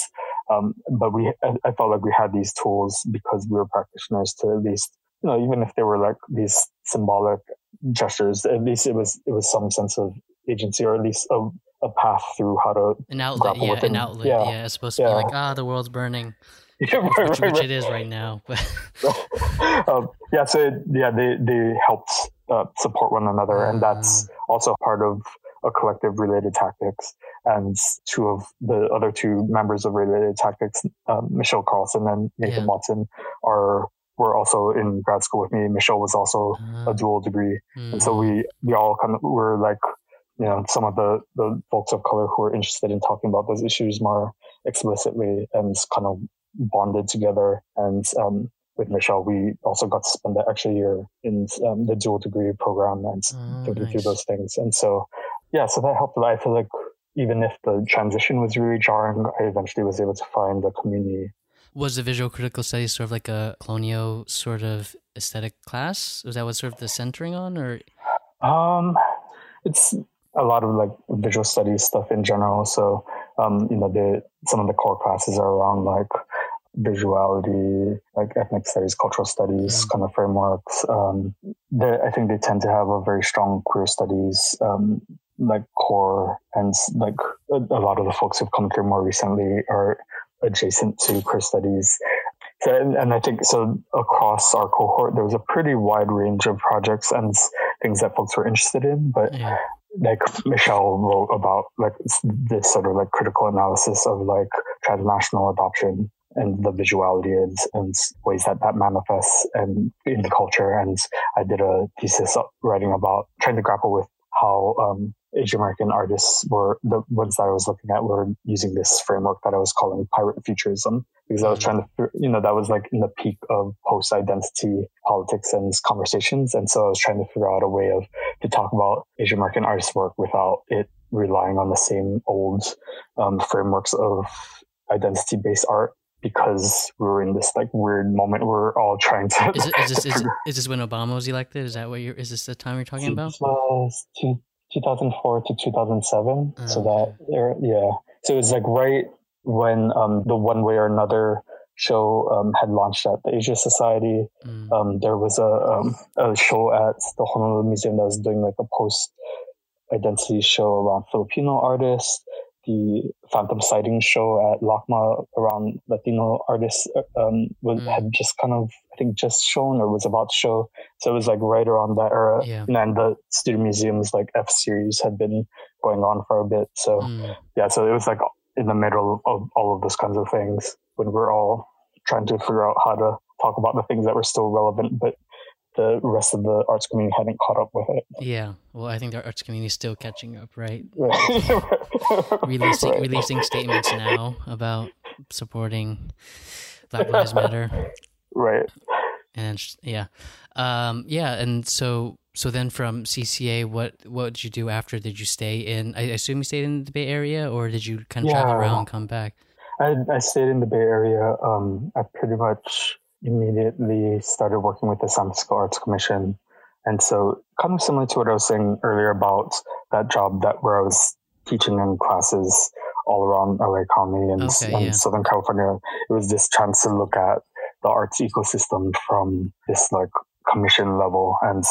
S2: um, but we, I, I felt like we had these tools because we were practitioners to at least, you know, even if they were like these symbolic gestures, at least it was, it was some sense of agency or at least a, a path through how to
S1: an outlet, yeah, an outlet, yeah. yeah. It's supposed to yeah. be like, ah, the world's burning.
S2: Yeah,
S1: right, which, right, which right. it is right now.
S2: um, yeah, so yeah, they they helped uh, support one another, and that's mm. also part of a collective related tactics. And two of the other two members of related tactics, um, Michele Carlson and Nathan yeah. Watson, are were also in grad school with me. Michele was also uh, a dual degree, mm. and so we mm. we all kind of were like you know some of the the folks of color who are interested in talking about those issues more explicitly and kind of bonded together. And um, with Michele, we also got to spend the extra year in um, the dual degree program and oh, thinking nice. through those things. And so, yeah, so that helped. I feel like even if the transition was really jarring, I eventually was able to find a community.
S1: Was the visual critical studies sort of like a colonial sort of aesthetic class? Was that what sort of the centering on, or?
S2: Um, it's a lot of like visual studies stuff in general. So, um, you know, the some of the core classes are around like visuality, like ethnic studies, cultural studies kind of frameworks. Um, I think they tend to have a very strong queer studies, um, like core and like a, a, lot of the folks who've come through more recently are adjacent to queer studies. So, and, and I think so across our cohort, there was a pretty wide range of projects and things that folks were interested in, but yeah like Michele wrote about like this sort of like critical analysis of like transnational adoption and the visuality and, and ways that that manifests and in the culture. And I did a thesis writing about trying to grapple with how um, Asian American artists were the ones that I was looking at were using this framework that I was calling pirate futurism because I was trying to, you know, that was like in the peak of post identity politics and conversations. And so I was trying to figure out a way of to talk about Asian American artists' work without it relying on the same old um, frameworks of identity based art because we were in this like weird moment where we're all trying to.
S1: Is, it, is this is, is, this when Obama was elected? Is that what you're? Is this the time you're talking about?
S2: Was two, 2004 to 2007. Oh, so that yeah. So it's like right when um, the one way or another show um, had launched at the Asia Society. Mm. Um, there was a, um, a show at the Honolulu Museum that was doing like a post identity show around Filipino artists the Phantom Sighting show at LACMA around Latino artists um, was, mm. had just kind of, I think, just shown or was about to show. So it was like right around that era. Yeah. And the Studio Museum's like F series had been going on for a bit. So mm. yeah, so it was like in the middle of all of those kinds of things when we're all trying to figure out how to talk about the things that were still relevant, but the rest of the arts community hadn't caught up with it.
S1: Yeah, well, I think the arts community is still catching up, right? releasing right. releasing statements now about supporting Black Lives Matter.
S2: Right.
S1: And yeah, um, yeah, and so so then from CCA, what what did you do after? Did you stay in? I assume you stayed in the Bay Area, or did you kind of yeah. travel around and come back?
S2: I, I stayed in the Bay Area. Um, I pretty much immediately started working with the San Francisco Arts Commission. And so kind of similar to what I was saying earlier about that job that where I was teaching in classes all around LA County and, okay, and yeah. Southern California, it was this chance to look at the arts ecosystem from this like commission level and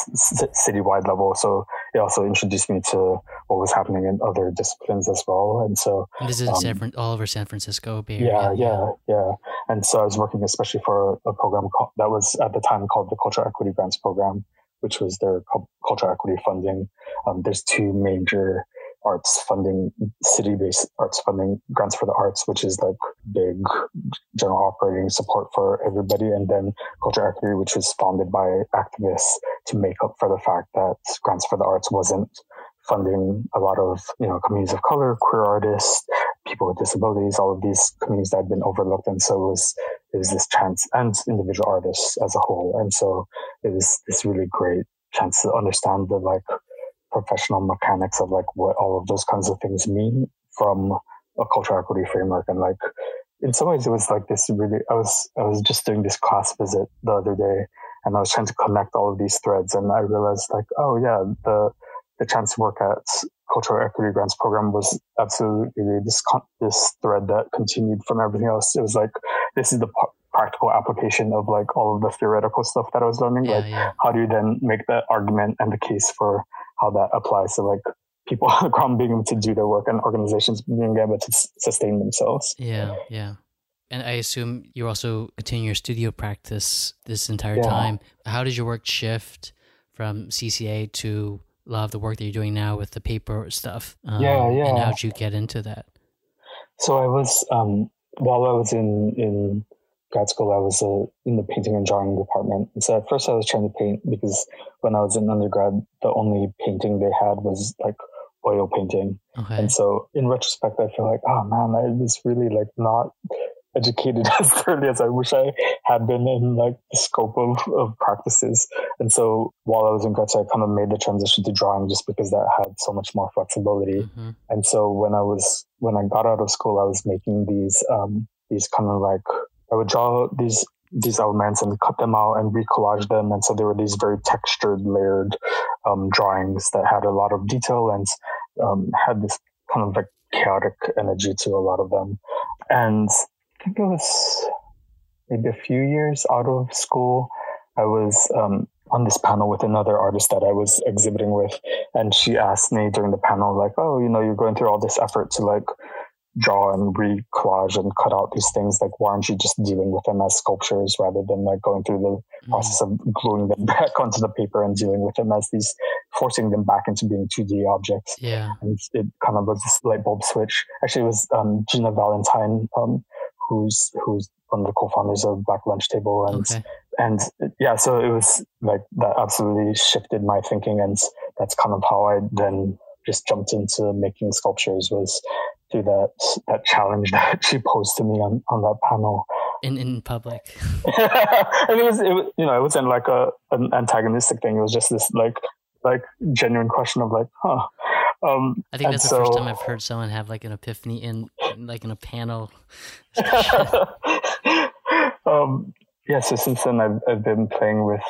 S2: citywide level. So it also introduced me to what was happening in other disciplines as well. And so
S1: and this is um, San, all over San Francisco Bay
S2: Area. Yeah, yeah, yeah. And so I was working especially for a, a program called, that was at the time called the Cultural Equity Grants Program, which was their cultural equity funding. Um, there's two major arts funding, city-based arts funding grants for the arts, which is like big general operating support for everybody. And then Culture Equity, which was founded by activists to make up for the fact that grants for the arts wasn't funding a lot of, you know, communities of color, queer artists, people with disabilities, all of these communities that had been overlooked. And so it was, it was this chance and individual artists as a whole. And so it was this really great chance to understand the like professional mechanics of like what all of those kinds of things mean from a cultural equity framework and like in some ways it was like this really i was i was just doing this class visit the other day and i was trying to connect all of these threads and i realized like oh yeah the the chance to work at cultural equity grants program was absolutely this this thread that continued from everything else it was like this is the practical application of like all of the theoretical stuff that I was learning. Yeah, like, yeah. how do you then make the argument and the case for how that applies to like people on the ground being able to do their work and organizations being able to sustain themselves.
S1: Yeah, yeah. And I assume you're also continue your studio practice this entire yeah. time. How did your work shift from CCA to a lot of the work that you're doing now with the paper stuff?
S2: Um, yeah, yeah.
S1: And how did you get into that?
S2: So I was um, while I was in in grad school, I was uh, in the painting and drawing department. And so at first I was trying to paint because when I was in undergrad, the only painting they had was like oil painting. Okay. And so in retrospect, I feel like, oh man, I was really like not educated as thoroughly as I wish I had been in like the scope of, of practices. And so while I was in grad school, I kind of made the transition to drawing just because that had so much more flexibility. Mm-hmm. And so when I was when I got out of school, I was making these um, these kind of like I would draw these these elements and cut them out and recollage them. And so there were these very textured, layered um, drawings that had a lot of detail and um, had this kind of like chaotic energy to a lot of them. And I think it was maybe a few years out of school. I was um, on this panel with another artist that I was exhibiting with, and she asked me during the panel, like, "Oh, you know, you're going through all this effort to like draw and recollage and cut out these things. Like, why aren't you just dealing with them as sculptures rather than like going through the mm. process of gluing them back onto the paper and dealing with them as these, forcing them back into being 2D objects?
S1: Yeah.
S2: And it kind of was this light bulb switch. Actually, it was um, Jina Valentine, um, who's who's one of the co-founders of Black Lunch Table, and okay. and yeah, so it was like that absolutely shifted my thinking, and that's kind of how I then just jumped into making sculptures was through that that challenge that she posed to me on, on that panel
S1: in in public.
S2: and it was, it was you know it wasn't like a an antagonistic thing. It was just this like like genuine question of like, huh. Um,
S1: I think that's so, the first time I've heard someone have like an epiphany in like in a panel.
S2: um, yeah, so since then I've, I've been playing with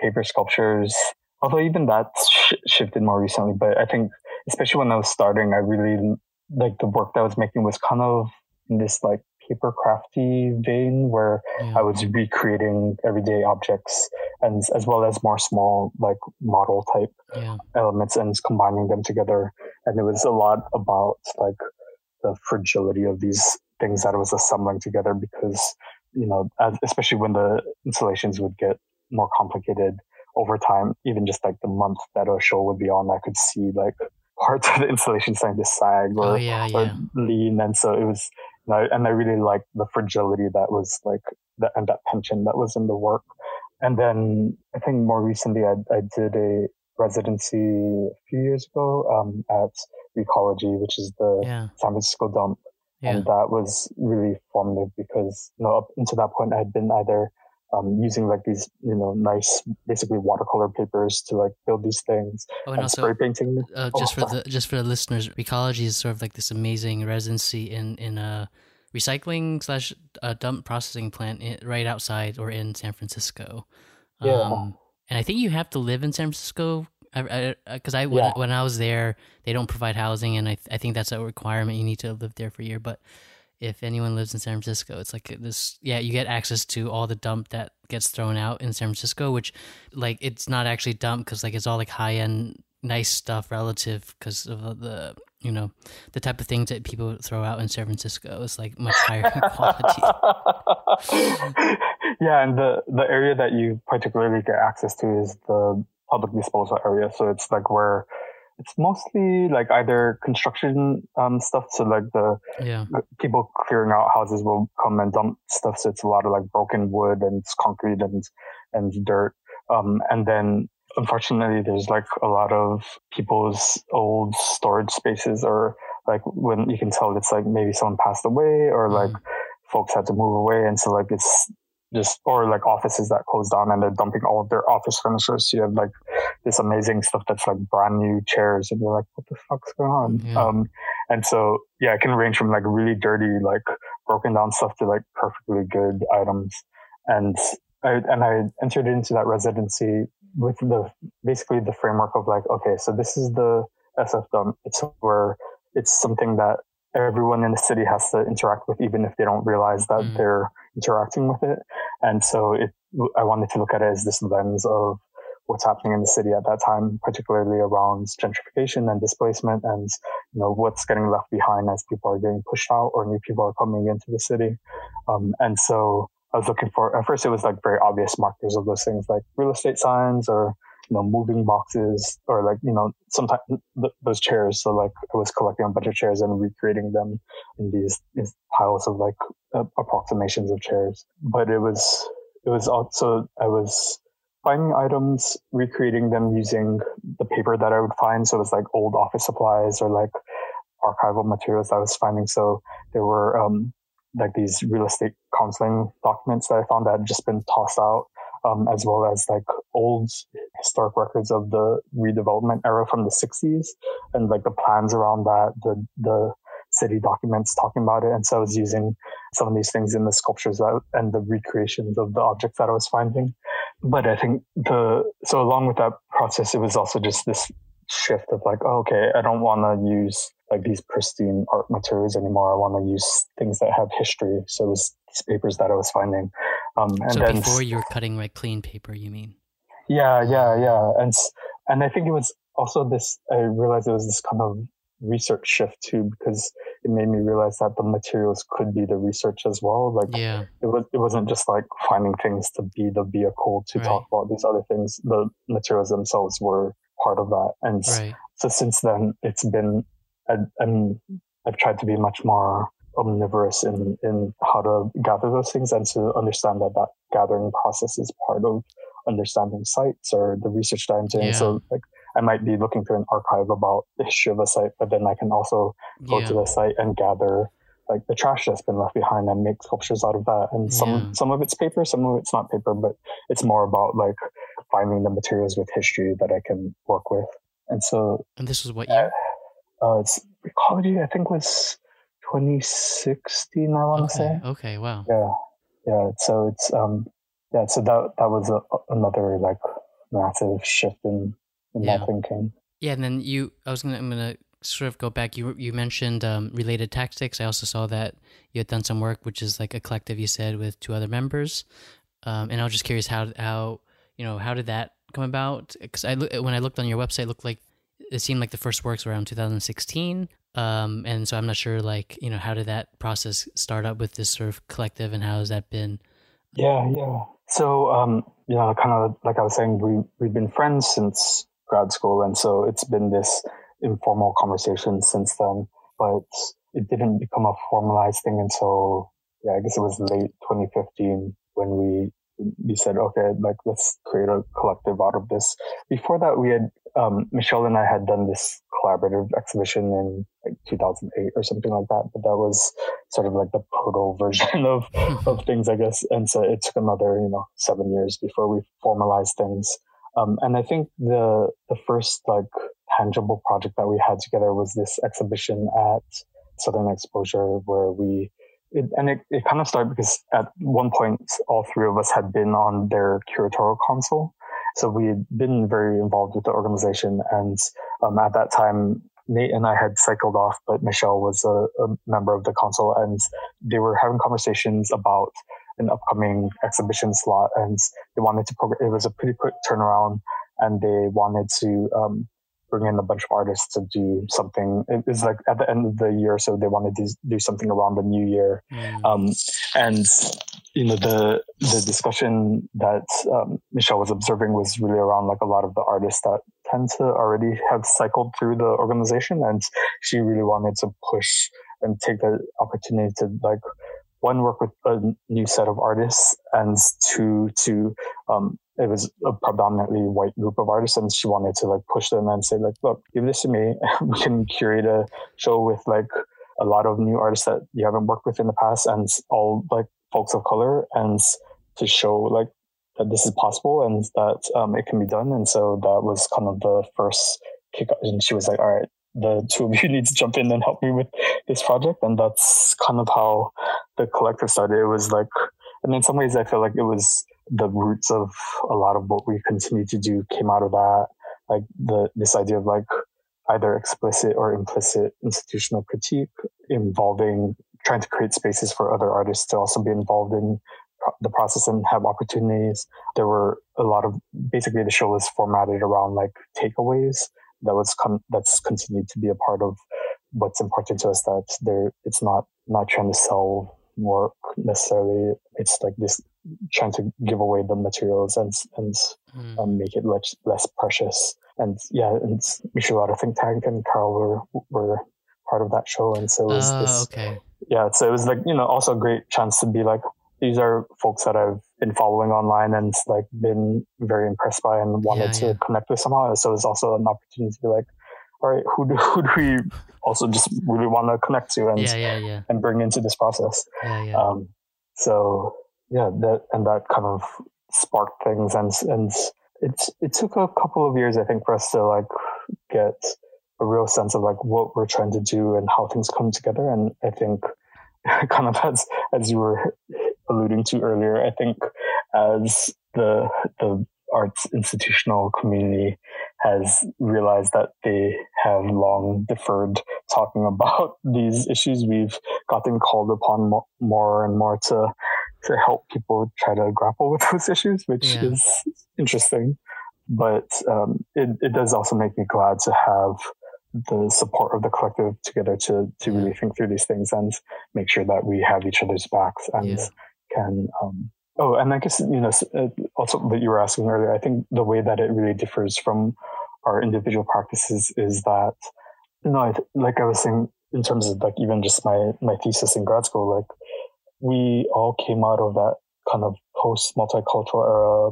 S2: paper sculptures. Although even that sh- shifted more recently, but I think especially when I was starting, I really like the work that I was making was kind of in this like paper crafty vein where yeah. I was recreating everyday objects and as well as more small like model type yeah. elements and combining them together. And it was a lot about like the fragility of these things that I was assembling together because, you know, as, especially when the installations would get more complicated over time, even just like the month that a show would be on, I could see like parts of the installation starting to sag or, oh, yeah, yeah. lean. And so it was, you know, and I really liked the fragility that was like, the, and that tension that was in the work. And then I think more recently I, I did a residency a few years ago um, at Recology, which is the yeah. San Francisco dump. Yeah. And that was really formative because, you know, up until that point, I had been either um, using like these, you know, nice, basically watercolor papers to like build these things.
S1: Oh, and, and also, spray painting. Uh, just oh, for the just for the listeners, Recology is sort of like this amazing residency in in a recycling slash uh, dump processing plant in, right outside or in San Francisco.
S2: Yeah. Um,
S1: and I think you have to live in San Francisco because I, I, I, when, yeah. when I was there, they don't provide housing, and I I think that's a requirement. You need to live there for a year, but if anyone lives in San Francisco, it's like this. Yeah, you get access to all the dump that gets thrown out in San Francisco, which like it's not actually dump because like it's all like high end, nice stuff relative because of the you know the type of things that people throw out in San Francisco is like much higher quality.
S2: yeah, and the the area that you particularly get access to is the public disposal area. So it's like where it's mostly like either construction um, stuff. So like the
S1: yeah.
S2: people clearing out houses will come and dump stuff. So it's a lot of like broken wood and concrete and and dirt. Um, and then unfortunately, there's like a lot of people's old storage spaces or like when you can tell it's like maybe someone passed away or like mm. folks had to move away. And so like it's just or like offices that close down and they're dumping all of their office furniture. So you have like this amazing stuff that's like brand new chairs, and you're like, what the fuck's going on? Yeah. Um, and so yeah, it can range from like really dirty, like broken down stuff to like perfectly good items. And I and I entered into that residency with the basically the framework of like, okay, so this is the SF dump. It's where it's something that everyone in the city has to interact with, even if they don't realize that mm. they're interacting with it. And so it, I wanted to look at it as this lens of what's happening in the city at that time, particularly around gentrification and displacement and, you know, what's getting left behind as people are getting pushed out or new people are coming into the city. Um, and so I was looking for, at first it was like very obvious markers of those things like real estate signs or, you know, moving boxes or like, you know, sometimes th- those chairs. So like I was collecting a bunch of chairs and recreating them in these, these piles of like uh, approximations of chairs. But it was, it was also, I was finding items, recreating them using the paper that I would find. So it was like old office supplies or like archival materials I was finding. So there were, um, like these real estate counseling documents that I found that had just been tossed out, um, as well as like old historic records of the redevelopment era from the 60s and like the plans around that, the, the city documents talking about it. And so I was using some of these things in the sculptures that, and the recreations of the objects that I was finding. But I think the, so along with that process, it was also just this shift of like, oh, okay, I don't want to use like these pristine art materials anymore. I want to use things that have history. So it was these papers that I was finding.
S1: Um, and so then, before you were cutting like clean paper, you mean?
S2: Yeah, yeah, yeah. And, and I think it was also this, I realized it was this kind of research shift too, because it made me realize that the materials could be the research as well. Like yeah. it was, it wasn't just like finding things to be the vehicle to right. talk about these other things. The materials themselves were part of that. And right. so since then, it's been, I, I mean, I've tried to be much more omnivorous in, in how to gather those things and to understand that that gathering process is part of understanding sites or the research that I'm doing. Yeah. So like I might be looking through an archive about the history of a site, but then I can also go yeah. to the site and gather like the trash that's been left behind and make sculptures out of that. And some yeah. some of it's paper, some of it's not paper, but it's more about like finding the materials with history that I can work with. And so
S1: And this was what year?
S2: Uh, it's Recology, I think was 2016, I want
S1: okay.
S2: to say.
S1: Okay, wow.
S2: Yeah. Yeah. So it's um yeah, so that that was a, another like massive shift in in yeah. my thinking.
S1: Yeah, and then you, I was gonna, I'm gonna sort of go back. You you mentioned um, related tactics. I also saw that you had done some work, which is like a collective you said with two other members. Um, and I was just curious how how you know how did that come about? Because I when I looked on your website, it looked like it seemed like the first works were around 2016. Um, and so I'm not sure, like you know, how did that process start up with this sort of collective, and how has that been?
S2: Yeah, yeah. So um, you know, kind of like I was saying, we we've been friends since grad school. And so it's been this informal conversation since then, but it didn't become a formalized thing until, yeah, I guess it was late 2015 when we we said, okay, like let's create a collective out of this. Before that, we had um, Michele and I had done this collaborative exhibition in like 2008 or something like that, but that was sort of like the proto version of of things, I guess. And so it took another, you know, seven years before we formalized things. Um, and I think the the first like tangible project that we had together was this exhibition at Southern Exposure where we it, and it, it kind of started because at one point all three of us had been on their curatorial council. So we had been very involved with the organization. And um, at that time, Nate and I had cycled off, but Michele was a, a member of the council and they were having conversations about an upcoming exhibition slot, and they wanted to. Program, it was a pretty quick turnaround, and they wanted to um, bring in a bunch of artists to do something. It was like at the end of the year, so they wanted to do something around the new year, mm. um, and you know the the discussion that um, Michele was observing was really around like a lot of the artists that tend to already have cycled through the organization, and she really wanted to push and take the opportunity to like one work with a new set of artists and two to um, it was a predominantly white group of artists and she wanted to like push them and say like look give this to me we can curate a show with like a lot of new artists that you haven't worked with in the past and all like folks of color and to show like that this is possible and that um, it can be done and so that was kind of the first kick and she was like all right the two of you need to jump in and help me with this project. And that's kind of how the collective started. It was like, and in some ways, I feel like it was the roots of a lot of what we continue to do came out of that. Like the, this idea of like either explicit or implicit institutional critique involving trying to create spaces for other artists to also be involved in the process and have opportunities. There were a lot of basically the show was formatted around like takeaways that was con- that's continued to be a part of what's important to us that there it's not not trying to sell work necessarily it's like this trying to give away the materials and and mm. um, make it less less precious and yeah and Michele I think Tank and Carl were were part of that show and so it was this
S1: okay
S2: yeah so it was like you know also a great chance to be like these are folks that I've been following online and like been very impressed by and wanted yeah, to yeah. connect with somehow. So it was also an opportunity to be like, right, who do, who do we also just really want to connect to and
S1: yeah, yeah, yeah.
S2: and bring into this process?
S1: Yeah, yeah.
S2: Um, so yeah, that and that kind of sparked things, and and it it took a couple of years, I think, for us to like get a real sense of like what we're trying to do and how things come together. And I think, kind of as as you were alluding to earlier, I think as the the arts institutional community has realized that they have long deferred talking about these issues. We've gotten called upon more and more to to help people try to grapple with those issues, which yeah. is interesting. But um, it, it does also make me glad to have the support of the collective together to to yeah. really think through these things and make sure that we have each other's backs and yeah. can um, oh and i guess you know uh, also that you were asking earlier i think the way that it really differs from our individual practices is that you know like i was saying in terms of like even just my my thesis in grad school like we all came out of that kind of post multicultural era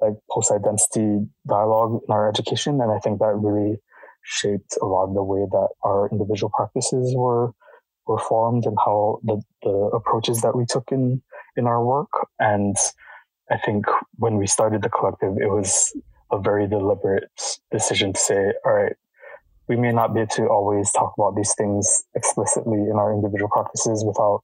S2: like post identity dialogue in our education and i think that really shaped a lot of the way that our individual practices were were formed and how the, the approaches that we took in in our work. And I think when we started the collective, it was a very deliberate decision to say, all right, we may not be able to always talk about these things explicitly in our individual practices without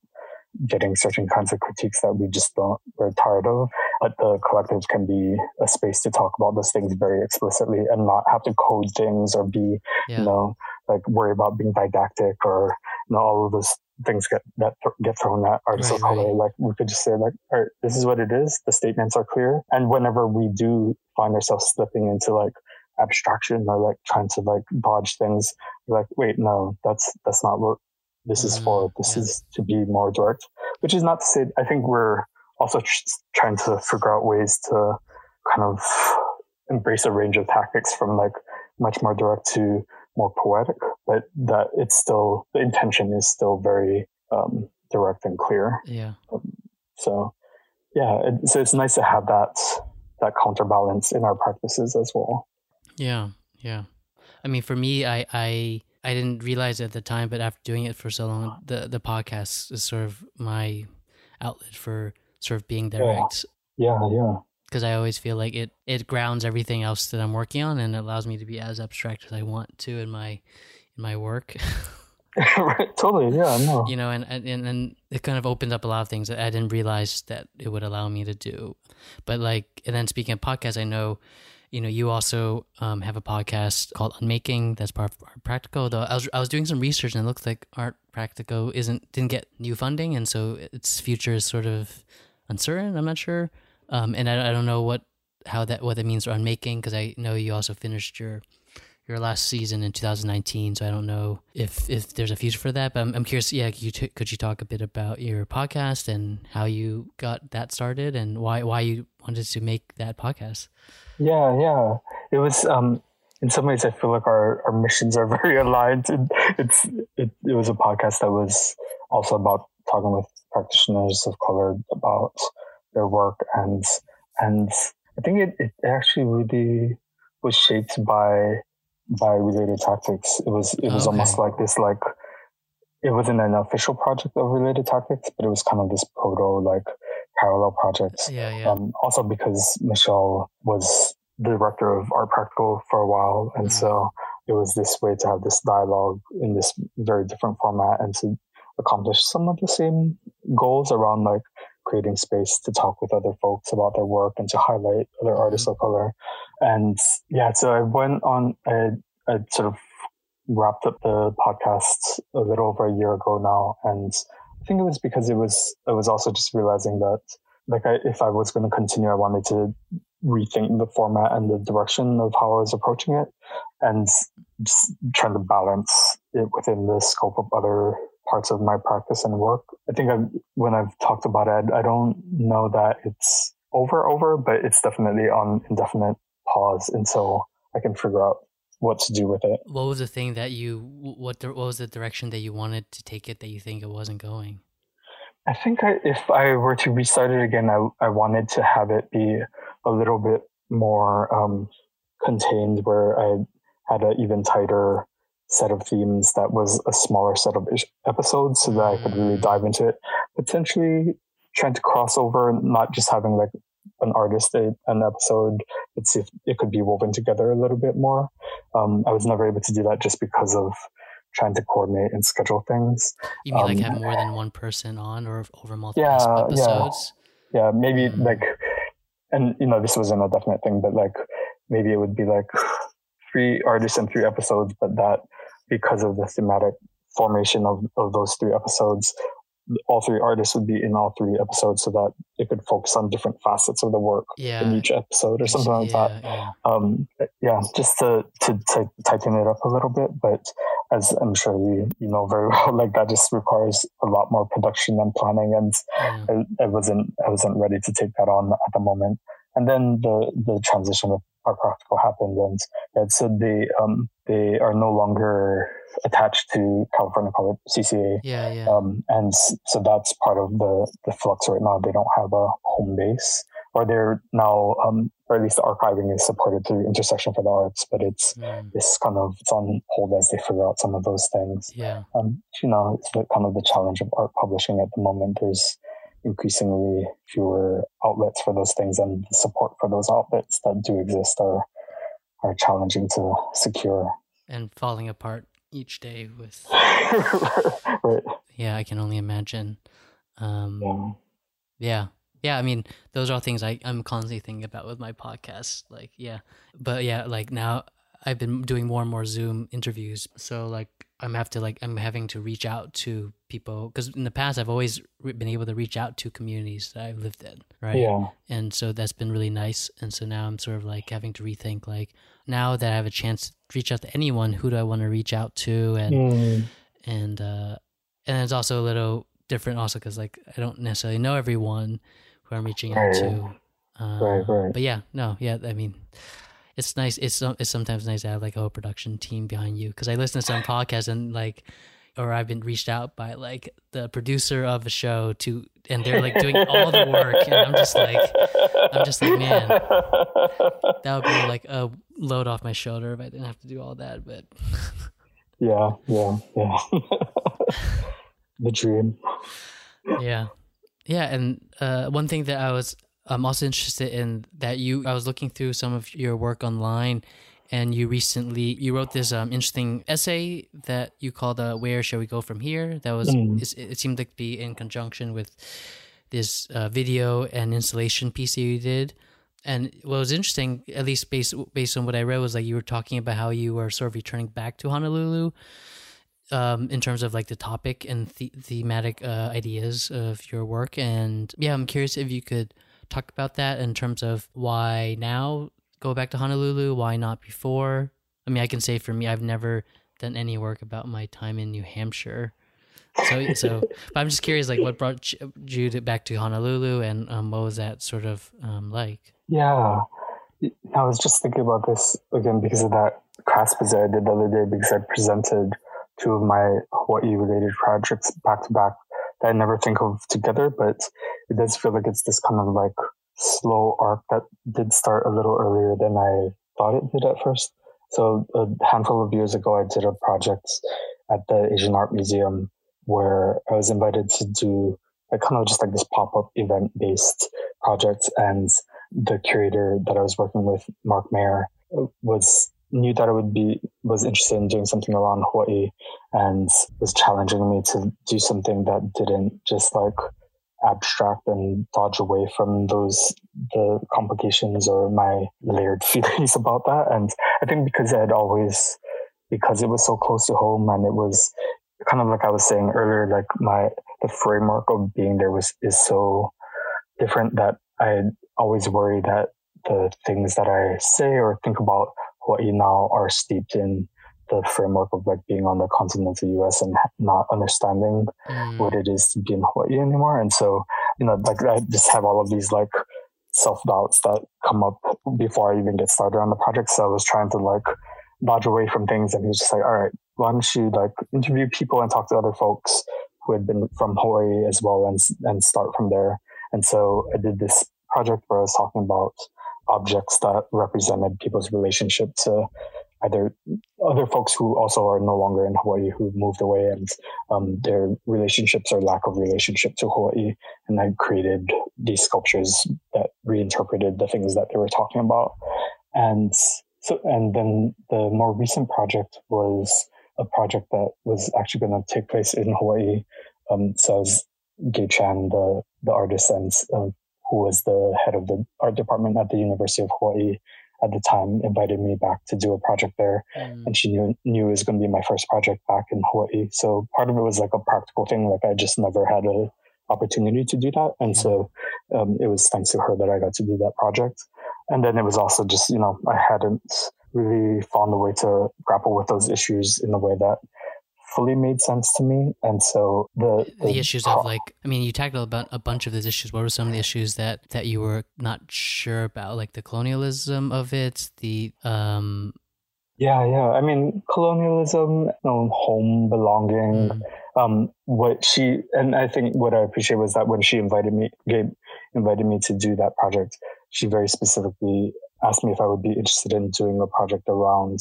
S2: getting certain kinds of critiques that we just don't we're tired of. But the collective can be a space to talk about those things very explicitly and not have to code things or be, yeah. you know, like worry about being didactic or you know all of those things get that get thrown at artists right, of color. Right. Like we could just say like, all right, this is what it is. The statements are clear. And whenever we do find ourselves slipping into like abstraction or like trying to like dodge things, like, wait, no, that's that's not what this is for. Mm, this is to be more direct, which is not to say, I think we're also trying to figure out ways to kind of embrace a range of tactics from like much more direct to more poetic, but that it's still, the intention is still very um, direct and clear.
S1: Yeah.
S2: Um, so, yeah, it, so it's nice to have that that counterbalance in our practices as well.
S1: Yeah, yeah. I mean, for me, I I I didn't realize at the time, but after doing it for so long, the the podcast is sort of my outlet for sort of being direct.
S2: Yeah, yeah. yeah.
S1: Because I always feel like it it grounds everything else that I'm working on, and it allows me to be as abstract as I want to in my in my work.
S2: right, totally. Yeah, no.
S1: You know, and, and and it kind of opened up a lot of things that I didn't realize that it would allow me to do. But like, and then speaking of podcasts, I know you know, you also um, have a podcast called Unmaking that's part of Art Practical. Though I was I was doing some research and it looks like Art Practical isn't didn't get new funding, and so its future is sort of uncertain. I'm not sure, um, and I, I don't know what how that what that means for Unmaking because I know you also finished your your last season in 2019 so i don't know if if there's a future for that but i'm, I'm curious yeah could you, t- could you talk a bit about your podcast and how you got that started and why why you wanted to make that podcast
S2: yeah, yeah. It was um in some ways I feel like our, our missions are very aligned. It, it's it, it was a podcast that was also about talking with practitioners of color about their work and and I think it, it actually really was shaped by by related tactics. It was it was okay. almost like this like it wasn't an official project of related tactics, but it was kind of this proto like parallel projects.
S1: Yeah, yeah. Um,
S2: also because Michele was the director of Art Practical for a while, and mm-hmm. so it was this way to have this dialogue in this very different format and to accomplish some of the same goals around like creating space to talk with other folks about their work and to highlight other mm-hmm. artists of color. And yeah, so I went on, I, I sort of wrapped up the podcast a little over a year ago now. And I think it was because it was I was also just realizing that like I, if I was going to continue, I wanted to rethink the format and the direction of how I was approaching it, and just trying to balance it within the scope of other parts of my practice and work. I think I've, when I've talked about it, I don't know that it's over over, but it's definitely on indefinite pause until I can figure out what to do with it.
S1: What was the thing that you what the, what was the direction that you wanted to take it that you think it wasn't going?
S2: I think I, if I were to restart it again, I I wanted to have it be a little bit more um, contained, where I had an even tighter set of themes that was a smaller set of episodes so that I could really dive into it. Potentially trying to cross over, not just having like an artist an episode, but see if it could be woven together a little bit more. Um, I was never able to do that just because of trying to coordinate and schedule things.
S1: You mean um, like have more than one person on or over multiple yeah, episodes?
S2: Yeah, yeah maybe mm. like, and you know, this wasn't a definite thing, but like maybe it would be like three artists and three episodes, but that because of the thematic formation of, of those three episodes, all three artists would be in all three episodes so that it could focus on different facets of the work yeah. in each episode or something like yeah, that. Yeah. Um, yeah, just to, to, to tighten it up a little bit. But as I'm sure you, you know very well, like that just requires a lot more production and planning. And I, I wasn't, I wasn't ready to take that on at the moment. And then the, the transition with Art Practical happened and said they, um, they are no longer attached to California College CCA.
S1: Yeah, yeah.
S2: Um, and so that's part of the, the flux right now. They don't have a home base or they're now, um, or at least the archiving is supported through Intersection for the Arts, but it's mm. it's kind of it's on hold as they figure out some of those things.
S1: Yeah.
S2: Um, you know, it's the, kind of the challenge of art publishing at the moment. There's increasingly fewer outlets for those things, and the support for those outlets that do exist are are challenging to secure.
S1: And falling apart each day with
S2: right.
S1: yeah i can only imagine. Um yeah. yeah. Yeah i mean those are all things I, i'm constantly thinking about with my podcast like yeah. But yeah like now i've been doing more and more zoom interviews. So like i'm have to like i'm having to reach out to people because in the past i've always been able to reach out to communities that i've lived in right?
S2: Yeah.
S1: And so that's been really nice. And so now i'm sort of like having to rethink like now that i have a chance to reach out to anyone who do i want to reach out to? And mm. and uh and it's also a little different also because like i don't necessarily know everyone who i'm reaching out to.
S2: Uh, right right.
S1: but yeah no yeah i mean it's nice. It's it's sometimes nice to have like a whole production team behind you because I listen to some podcasts and like or I've been reached out by like the producer of a show to, and they're like doing all the work, and I'm just like, I'm just like, man, that would be like a load off my shoulder if I didn't have to do all that. But
S2: yeah, yeah, yeah, the dream.
S1: Yeah, yeah, and uh, one thing that I was I'm also interested in that you I was looking through some of your work online and you recently you wrote this um, interesting essay that you called uh, "Where Shall We Go From Here?" That was mm. it seemed like to be in conjunction with this uh, video and installation piece that you did. And what was interesting, at least based based on what I read, was like you were talking about how you were sort of returning back to Honolulu. Um, in terms of like the topic and the- thematic uh, ideas of your work, and yeah, I'm curious if you could talk about that in terms of why now go back to Honolulu? Why not before? I mean, I can say for me, I've never done any work about my time in New Hampshire. So, so, but I'm just curious, like, what brought you to, back to Honolulu, and um, what was that sort of um, like?
S2: Yeah, I was just thinking about this again because of that class visit I did the other day because I presented two of my Hawaii related projects back to back that I never think of together, but it does feel like it's this kind of like slow arc that did start a little earlier than I thought it did at first. So a handful of years ago, I did a project at the Asian Art Museum where I was invited to do like kind of just like this pop up event based project. And the curator that I was working with, Marc Mayer, was knew that I would be was interested in doing something around Hawaii and was challenging me to do something that didn't just like abstract and dodge away from those the complications or my layered feelings about that. And i think because i had always because it was so close to home and it was kind of like i was saying earlier like my the framework of being there was is so different that i always worry that the things that i say or think about hawaii now are steeped in the framework of like being on the continental US and not understanding mm. what it is to be in Hawaii anymore. And so, you know, like I just have all of these like self doubts that come up before I even get started on the project. So I was trying to like dodge away from things. And he was just like, all right, why don't you like interview people and talk to other folks who had been from Hawaii as well and, and start from there. And so I did this project where I was talking about objects that represented people's relationship to either other folks who also are no longer in Hawaii who moved away and um, their relationships or lack of relationship to Hawaii. And I created these sculptures that reinterpreted the things that they were talking about. And so, and then the more recent project was a project that was actually going to take place in Hawaii. Um, so Gaye Chan, the, the artist and uh, who was the head of the art department at the University of Hawaii at the time, invited me back to do a project there. Mm. And she knew, knew it was going to be my first project back in Hawaii. So part of it was like a practical thing. Like I just never had a opportunity to do that. And so um, it was thanks to her that I got to do that project. And then it was also just, you know, I hadn't really found a way to grapple with those issues in the way that fully made sense to me. And so the
S1: the, the issues pro- of like, I mean, you tackled about a bunch of these issues. What were some of the issues that that you were not sure about, like the colonialism of it, the um.
S2: Yeah, yeah. I mean, colonialism, you know, home belonging. Mm. Um, what she and I think what I appreciate was that when she invited me, gave invited me to do that project, she very specifically asked me if I would be interested in doing a project around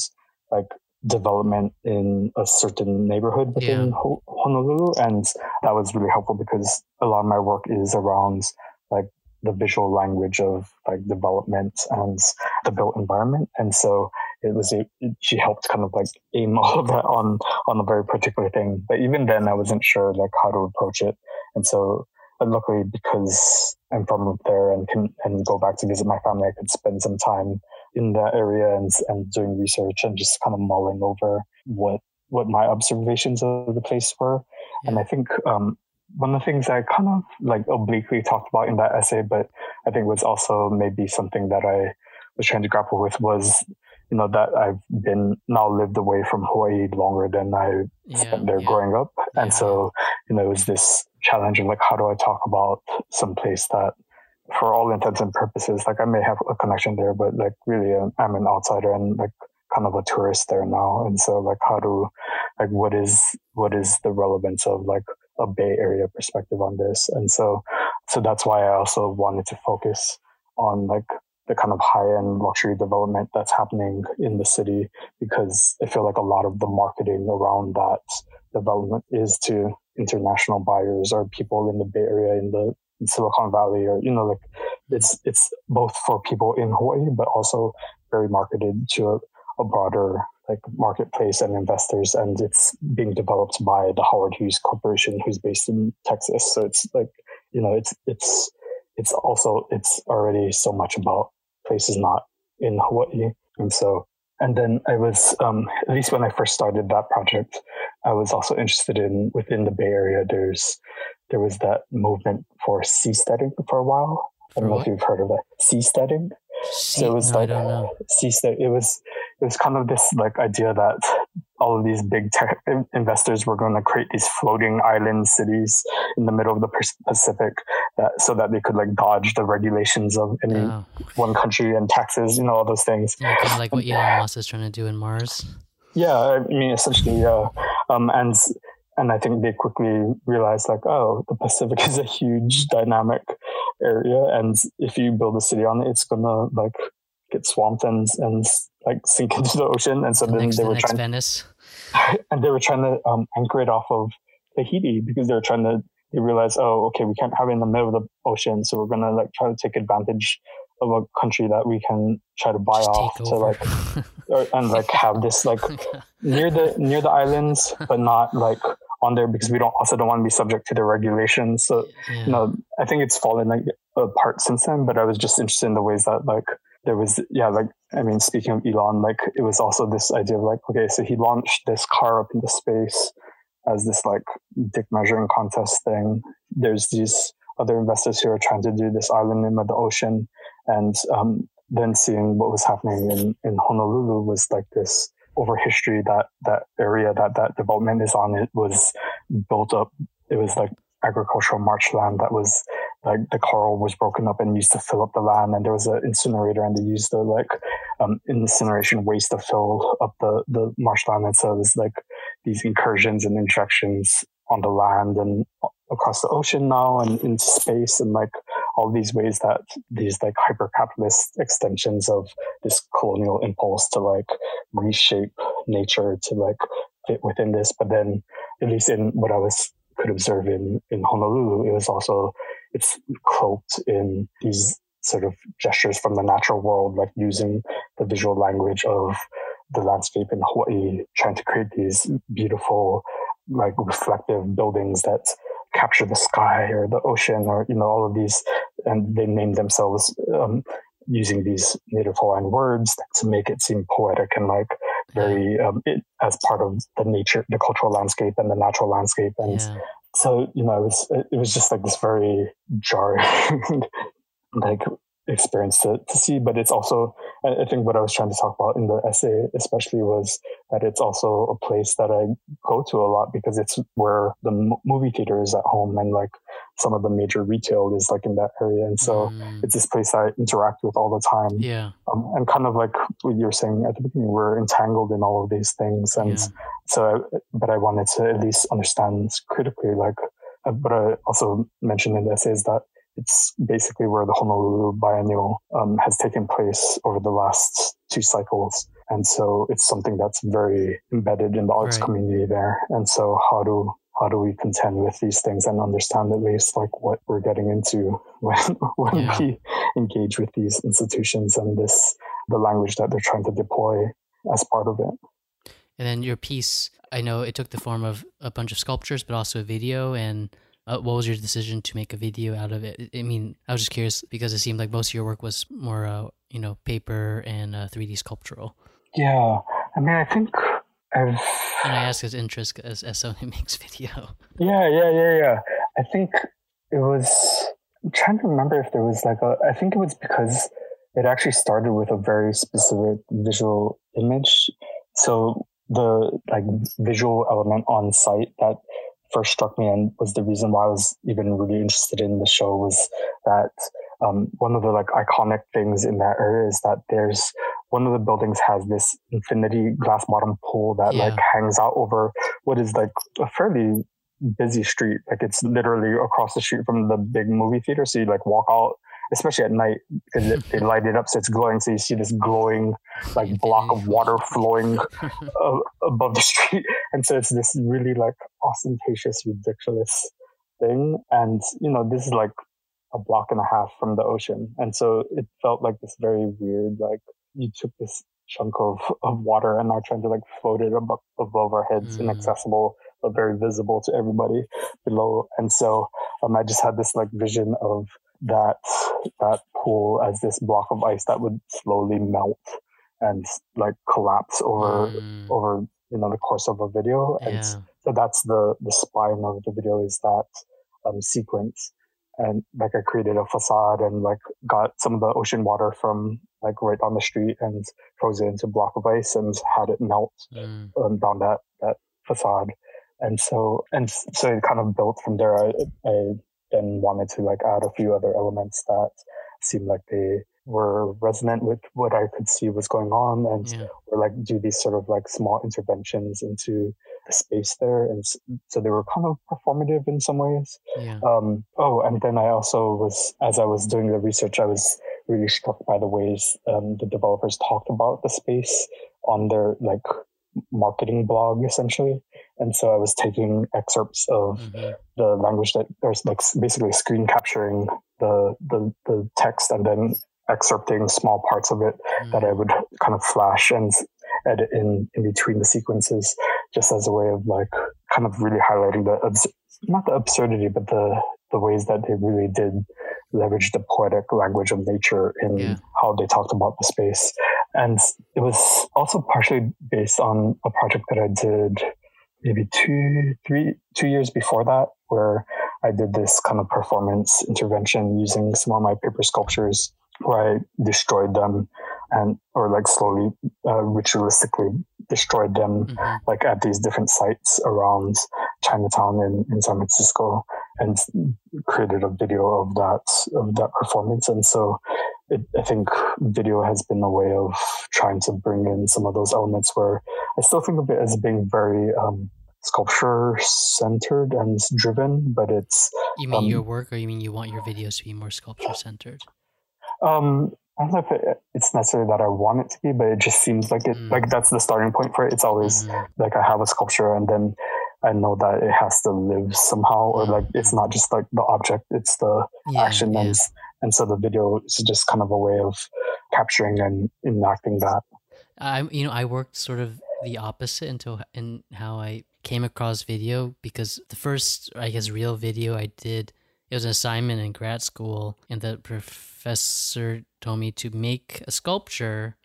S2: like development in a certain neighborhood within yeah. Honolulu. And that was really helpful because a lot of my work is around like the visual language of like development and the built environment. And so it was, a, she helped kind of like aim all of that on, on a very particular thing. But even then I wasn't sure like how to approach it. And so but luckily because I'm from there and can and go back to visit my family, I could spend some time in that area and and doing research and just kind of mulling over what what my observations of the place were. And I think um, one of the things I kind of like obliquely talked about in that essay, but I think was also maybe something that I was trying to grapple with was you know that I've been now lived away from Hawaii longer than I yeah, spent there yeah. growing up, and yeah. so you know it was this challenge of like how do I talk about some place that, for all intents and purposes, like I may have a connection there, but like really I'm an outsider and like kind of a tourist there now, and so like how do like what is what is the relevance of like a Bay Area perspective on this, and so so that's why I also wanted to focus on like the kind of high end luxury development that's happening in the city because I feel like a lot of the marketing around that development is to international buyers or people in the Bay Area in the Silicon Valley or you know like it's it's both for people in Hawaii but also very marketed to a, a broader like marketplace and investors and it's being developed by the Howard Hughes Corporation who's based in Texas so it's like you know it's it's it's also it's already so much about places not in Hawaii. And so, and then I was, um, at least when I first started that project, I was also interested in within the Bay Area. There's, there was that movement for seasteading for a while. I don't know if you've heard of that. Seasteading.
S1: so it was no, like
S2: seastead. It was it was kind of this like idea that all of these big tech investors were going to create these floating island cities in the middle of the Pacific that, so that they could like dodge the regulations of any oh. one country and taxes, you know, all those things.
S1: Yeah, kind of like what Elon Musk is trying to do in Mars.
S2: Yeah, I mean, essentially, yeah. Um, and and I think they quickly realized like, oh, the Pacific is a huge dynamic area, and if you build a city on it, it's gonna like get swamped and and like sink into the ocean. And so the then next, they were the trying
S1: Venice.
S2: and they were trying to um, anchor it off of Tahiti because they were trying to they realized, oh, okay, we can't have it in the middle of the ocean, so we're gonna like try to take advantage of a country that we can try to buy Just off to like or, and like have this like near the near the islands, but not like on there because we don't also don't want to be subject to the regulations. So yeah. you know, I think it's fallen like apart since then. But I was just interested in the ways that like there was yeah like i mean speaking of elon like it was also this idea of like okay so he launched this car up into space as this like dick measuring contest thing there's these other investors who are trying to do this island in the ocean and um, then seeing what was happening in, in honolulu was like this over history that that area that that development is on it was built up it was like agricultural marshland that was like the coral was broken up and used to fill up the land. And there was an incinerator and they used the like um, incineration waste to fill up the the marshland and so there's like these incursions and injections on the land and across the ocean now and into space and like all these ways that these like hyper capitalist extensions of this colonial impulse to like reshape nature to like fit within this. But then, at least in what I was could observe in in Honolulu, it was also it's cloaked in these sort of gestures from the natural world, like using the visual language of the landscape in Hawaii, trying to create these beautiful, like reflective buildings that capture the sky or the ocean or you know all of these, and they name themselves um, using these native Hawaiian words to make it seem poetic and like very um, it, as part of the nature, the cultural landscape and the natural landscape, and yeah. so you know it was it was just like this very jarring like experience to, to see but it's also i think what i was trying to talk about in the essay especially was that it's also a place that i go to a lot because it's where the movie theater is at home and like some of the major retail is like in that area and so mm. it's this place i interact with all the time
S1: yeah
S2: um, and kind of like what you're saying at the beginning we're entangled in all of these things and yeah. so I, but i wanted to at least understand critically like uh, but i also mentioned in the essay is that it's basically where the Honolulu Biennial um, has taken place over the last two cycles. And so it's something that's very embedded in the arts right. community there. And so how do how do we contend with these things and understand at least like what we're getting into when when yeah. we engage with these institutions and this the language that they're trying to deploy as part of it.
S1: And then your piece, I know it took the form of a bunch of sculptures, but also a video and uh, what was your decision to make a video out of it? I mean, I was just curious because it seemed like most of your work was more, uh, you know, paper and uh, 3D sculptural.
S2: Yeah, I mean, I think I've.
S1: And I ask as interest as as someone who makes video.
S2: Yeah, yeah, yeah, yeah. I think it was. I'm trying to remember if there was like a. I think it was because it actually started with a very specific visual image. So the like visual element on site that first struck me and was the reason why I was even really interested in the show was that um, one of the like iconic things in that area is that there's one of the buildings has this infinity glass bottom pool that yeah. like hangs out over what is like a fairly busy street. Like it's literally across the street from the big movie theater. So you like walk out especially at night because they light it up so it's glowing. So you see this glowing like block of water flowing uh, above the street, and so it's this really like ostentatious, ridiculous thing. And you know, this is like a block and a half from the ocean, and so it felt like this very weird like you took this chunk of, of water and are trying to like float it above, above our heads, mm. inaccessible but very visible to everybody below. And so um, I just had this like vision of that that pool as this block of ice that would slowly melt and like collapse over mm. over you know the course of a video and yeah. so that's the the spine of the video is that um, sequence and like I created a facade and like got some of the ocean water from like right on the street and froze it into a block of ice and had it melt mm. um, down that that facade and so and so it kind of built from there I, I then wanted to like add a few other elements that seemed like they were resonant with what I could see was going on and yeah. or like do these sort of like small interventions into the space there. And so they were kind of performative in some ways.
S1: Yeah.
S2: Um, oh, and then I also was, as I was doing the research, I was really struck by the ways um, the developers talked about the space on their like marketing blog essentially. And so I was taking excerpts of mm-hmm. the language that there's like basically screen capturing the, the, the text and then excerpting small parts of it mm-hmm. that I would kind of flash and edit in, in between the sequences just as a way of like kind of really highlighting the, abs- not the absurdity, but the, the ways that they really did leverage the poetic language of nature in yeah. how they talked about the space. And it was also partially based on a project that I did maybe two, three, two years before that, where I did this kind of performance intervention using some of my paper sculptures where I destroyed them and, or like slowly, uh, ritualistically destroyed them, mm-hmm. like at these different sites around Chinatown in, in San Francisco and created a video of that, of that performance. And so it, I think video has been a way of trying to bring in some of those elements where I still think of it as being very um, sculpture centered and driven, but it's.
S1: You mean um, your work, or you mean you want your videos to be more sculpture centered?
S2: Um, I don't know if it, it's necessarily that I want it to be, but it just seems like it, mm. like that's the starting point for it. It's always mm-hmm. like I have a sculpture and then I know that it has to live somehow, or like it's not just like the object, it's the yeah, action. Yeah. And, and so the video is just kind of a way of capturing and enacting that.
S1: I, you know, I worked sort of the opposite into in how I came across video because the first, I guess, real video I did it was an assignment in grad school, and the professor told me to make a sculpture,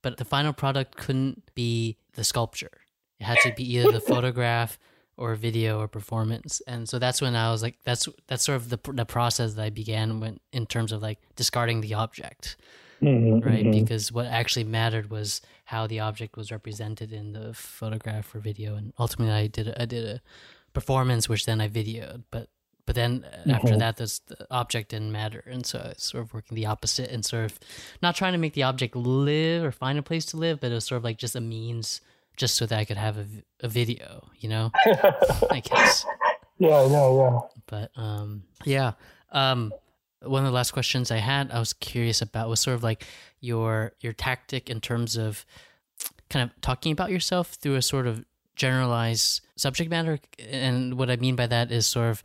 S1: but the final product couldn't be the sculpture. It had to be either the photograph or video or performance. And so that's when I was like, that's that's sort of the the process that I began when in terms of like discarding the object, mm-hmm, right? Mm-hmm. Because what actually mattered was how the object was represented in the photograph or video, and ultimately I did a, I did a performance, which then I videoed. But but then uh, mm-hmm. after that, this the object didn't matter, and so I was sort of working the opposite and sort of not trying to make the object live or find a place to live, but it was sort of like just a means, just so that I could have a, a video, you know. I guess.
S2: Yeah, yeah, yeah.
S1: But um, yeah. Um, one of the last questions I had, I was curious about was sort of like your your tactic in terms of kind of talking about yourself through a sort of generalized subject matter, and what I mean by that is sort of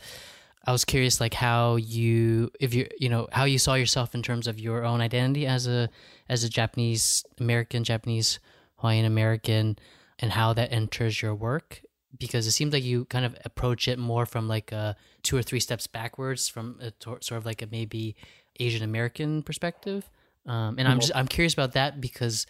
S1: I was curious, like how you, if you, you know, how you saw yourself in terms of your own identity as a as a Japanese American, Japanese Hawaiian American, and how that enters your work. Because it seems like you kind of approach it more from like a two or three steps backwards from a sort of like a maybe Asian American perspective. Um, and mm-hmm. I'm just I'm curious about that because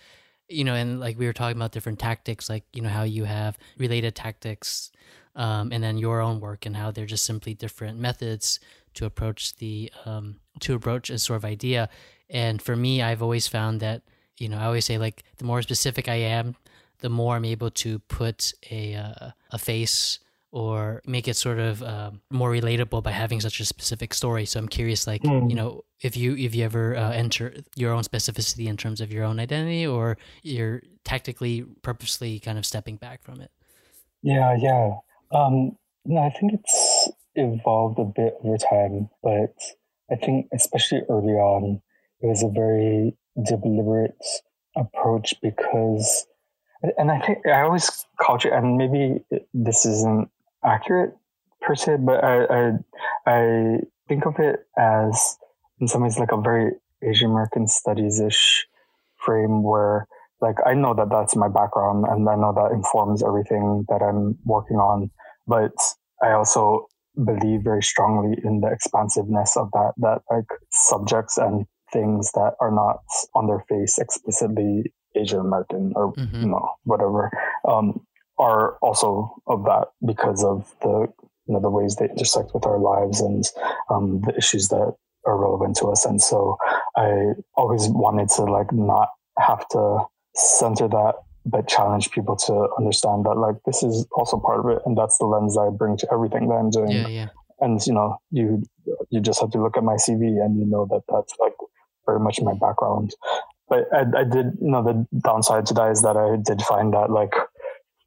S1: you know, and like we were talking about different tactics, like you know how you have related tactics um, and then your own work and how they're just simply different methods to approach the um, to approach a sort of idea. And for me, I've always found that you know I always say like the more specific I am, the more I'm able to put a uh, a face or make it sort of uh, more relatable by having such a specific story. So I'm curious, like mm. you know, if you if you ever uh, enter your own specificity in terms of your own identity, or you're tactically, purposely kind of stepping back from it.
S2: Yeah, yeah. Um, no, I think it's evolved a bit over time, but I think especially early on, it was a very deliberate approach because, and I think I always it, and maybe this isn't accurate per se, but I, I, I think of it as in some ways like a very Asian American studies ish frame where like I know that that's my background and I know that informs everything that I'm working on but I also believe very strongly in the expansiveness of that, that like subjects and things that are not on their face explicitly Asian American or, mm-hmm. you know, whatever, um, are also of that because of the, you know, the ways they intersect with our lives and, um, the issues that are relevant to us. And so I always wanted to like not have to center that but challenge people to understand that like this is also part of it and that's the lens i bring to everything that i'm doing
S1: yeah, yeah.
S2: and you know you you just have to look at my cv and you know that that's like very much my background but i, I did you know the downside to that is that i did find that like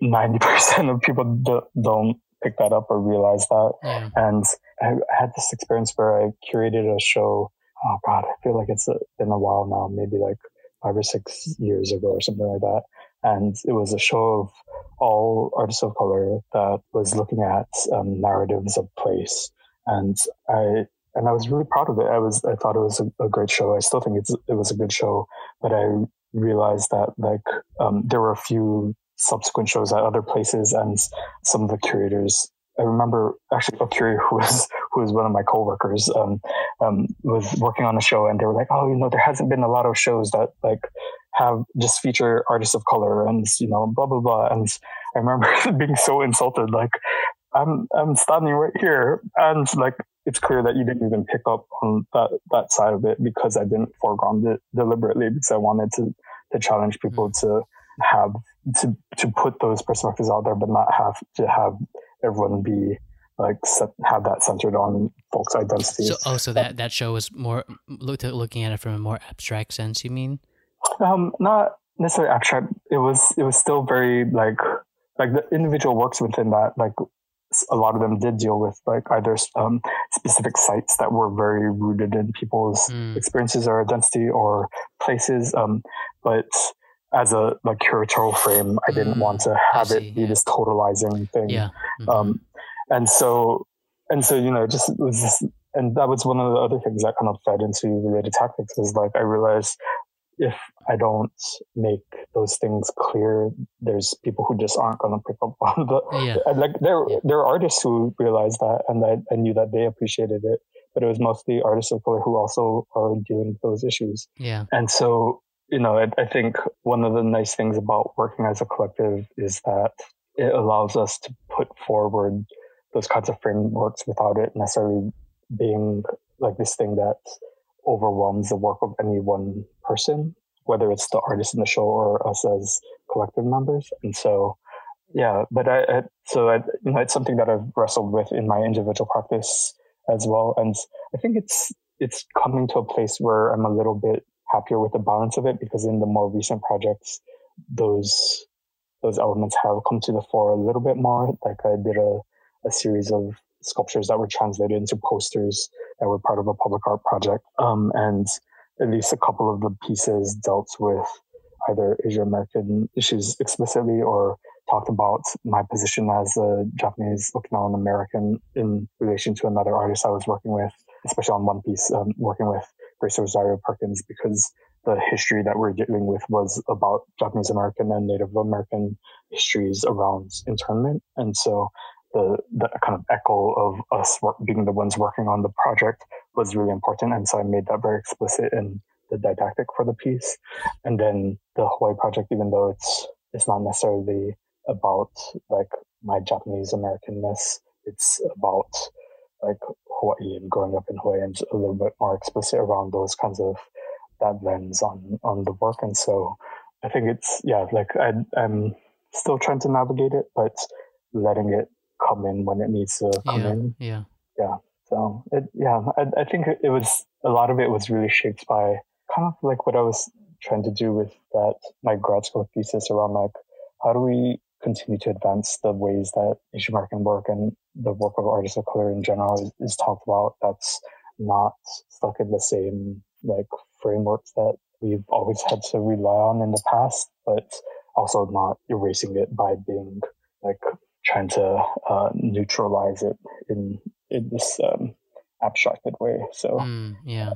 S2: 90% of people do, don't pick that up or realize that yeah. and I, I had this experience where i curated a show oh god i feel like it's been a while now maybe like five or six years ago or something like that and it was a show of all artists of color that was looking at um, narratives of place. And I and I was really proud of it. I was I thought it was a, a great show. I still think it was a good show, but I realized that like um, there were a few subsequent shows at other places, and some of the curators. I remember actually a curator who was who was one of my coworkers um, um, was working on a show, and they were like, "Oh, you know, there hasn't been a lot of shows that like have just feature artists of color and you know blah blah blah and i remember being so insulted like i'm i'm standing right here and like it's clear that you didn't even pick up on that that side of it because i didn't foreground it deliberately because i wanted to to challenge people mm. to have to to put those perspectives out there but not have to have everyone be like set, have that centered on folks' identities.
S1: So, oh, so that that show was more look, looking at it from a more abstract sense. You mean?
S2: Um, not necessarily abstract. It was it was still very like like the individual works within that like a lot of them did deal with like either um, specific sites that were very rooted in people's mm. experiences or identity or places. Um, but as a like curatorial frame, I didn't mm. want to have see, it be yeah. this totalizing thing.
S1: Yeah.
S2: Mm-hmm. Um, and so, and so, you know, just was this, and that was one of the other things that kind of fed into related tactics is like, I realized if I don't make those things clear, there's people who just aren't going to pick up on the. Yeah. Like there, yeah. there are artists who realized that, and I, I knew that they appreciated it. But it was mostly artists of color who also are dealing with those issues.
S1: Yeah.
S2: And so, you know, I, I think one of the nice things about working as a collective is that it allows us to put forward those kinds of frameworks without it necessarily being like this thing that overwhelms the work of any one person, whether it's the artist in the show or us as collective members. And so, yeah, but I, I so I, you know, it's something that I've wrestled with in my individual practice as well. And I think it's, it's coming to a place where I'm a little bit happier with the balance of it because in the more recent projects, those, those elements have come to the fore a little bit more. Like I did a, a series of sculptures that were translated into posters that were part of a public art project. Um, and at least a couple of the pieces dealt with either Asian American issues explicitly or talked about my position as a Japanese Okinawan American in relation to another artist I was working with, especially on one piece, um, working with Grace Rosario Perkins, because the history that we're dealing with was about Japanese American and Native American histories around internment. And so the, the kind of echo of us work, being the ones working on the project was really important. And so I made that very explicit in the didactic for the piece. And then the Hawaii project, even though it's, it's not necessarily about like my Japanese Americanness, it's about like Hawaii and growing up in Hawaii and a little bit more explicit around those kinds of that lens on, on the work. And so I think it's, yeah, like I, I'm still trying to navigate it, but letting it come in when it needs to come
S1: yeah,
S2: in.
S1: Yeah.
S2: Yeah. So it, yeah, I, I think it was a lot of it was really shaped by kind of like what I was trying to do with that my grad school thesis around like how do we continue to advance the ways that Asian American work and the work of artists of color in general is, is talked about that's not stuck in the same like frameworks that we've always had to rely on in the past, but also not erasing it by being like trying to uh, neutralize it in in this um, abstracted way. So
S1: mm, yeah,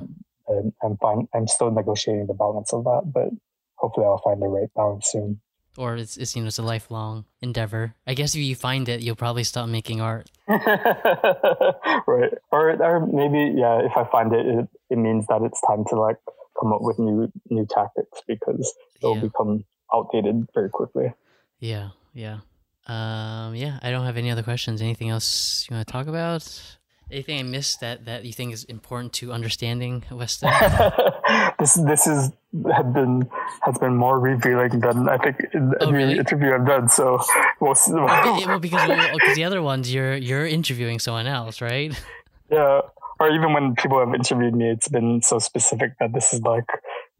S2: um, I'm fine. I'm still negotiating the balance of that, but hopefully I'll find the right balance soon.
S1: Or it's, it's you know it's a lifelong endeavor. I guess if you find it, you'll probably stop making art.
S2: right. Or or maybe yeah, if I find it, it, it means that it's time to like come up with new new tactics because they'll yeah. become outdated very quickly.
S1: Yeah, yeah. Um, yeah, I don't have any other questions. Anything else you want to talk about? Anything I missed that, that you think is important to understanding Weston?
S2: this this is have been has been more revealing than I think in oh, really? interview I've done. So
S1: we'll, well, because well, because the other ones you're you're interviewing someone else, right?
S2: Yeah, or even when people have interviewed me, it's been so specific that this is like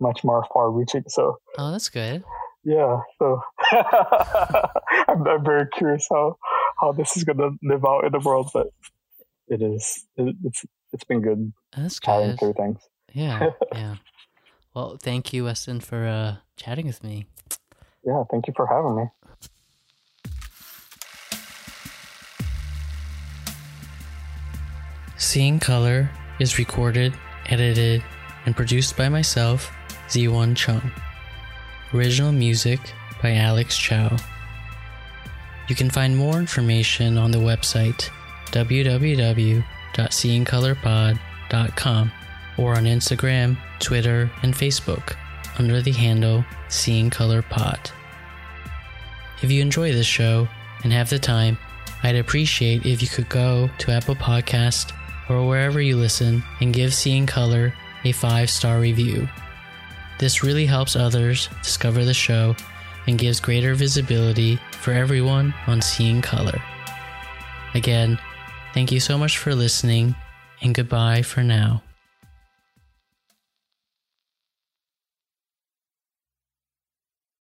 S2: much more far-reaching. So
S1: oh, that's good
S2: yeah so I'm, I'm, very curious how how this is going to live out in the world but it is it, it's it's been good
S1: that's good.
S2: through things.
S1: Yeah yeah. Well thank you weston for uh chatting with me.
S2: Yeah thank you for having me.
S1: Seeing color is recorded edited and produced by myself z1 chung Original music by Alex Chow. You can find more information on the website www.seeingcolorpod.com or on Instagram, Twitter, and Facebook under the handle Seeing Color Pod. If you enjoy this show and have the time, I'd appreciate if you could go to Apple Podcast or wherever you listen and give Seeing Color a five star review. This really helps others discover the show and gives greater visibility for everyone on Seeing Color. Again, thank you so much for listening, and goodbye for now.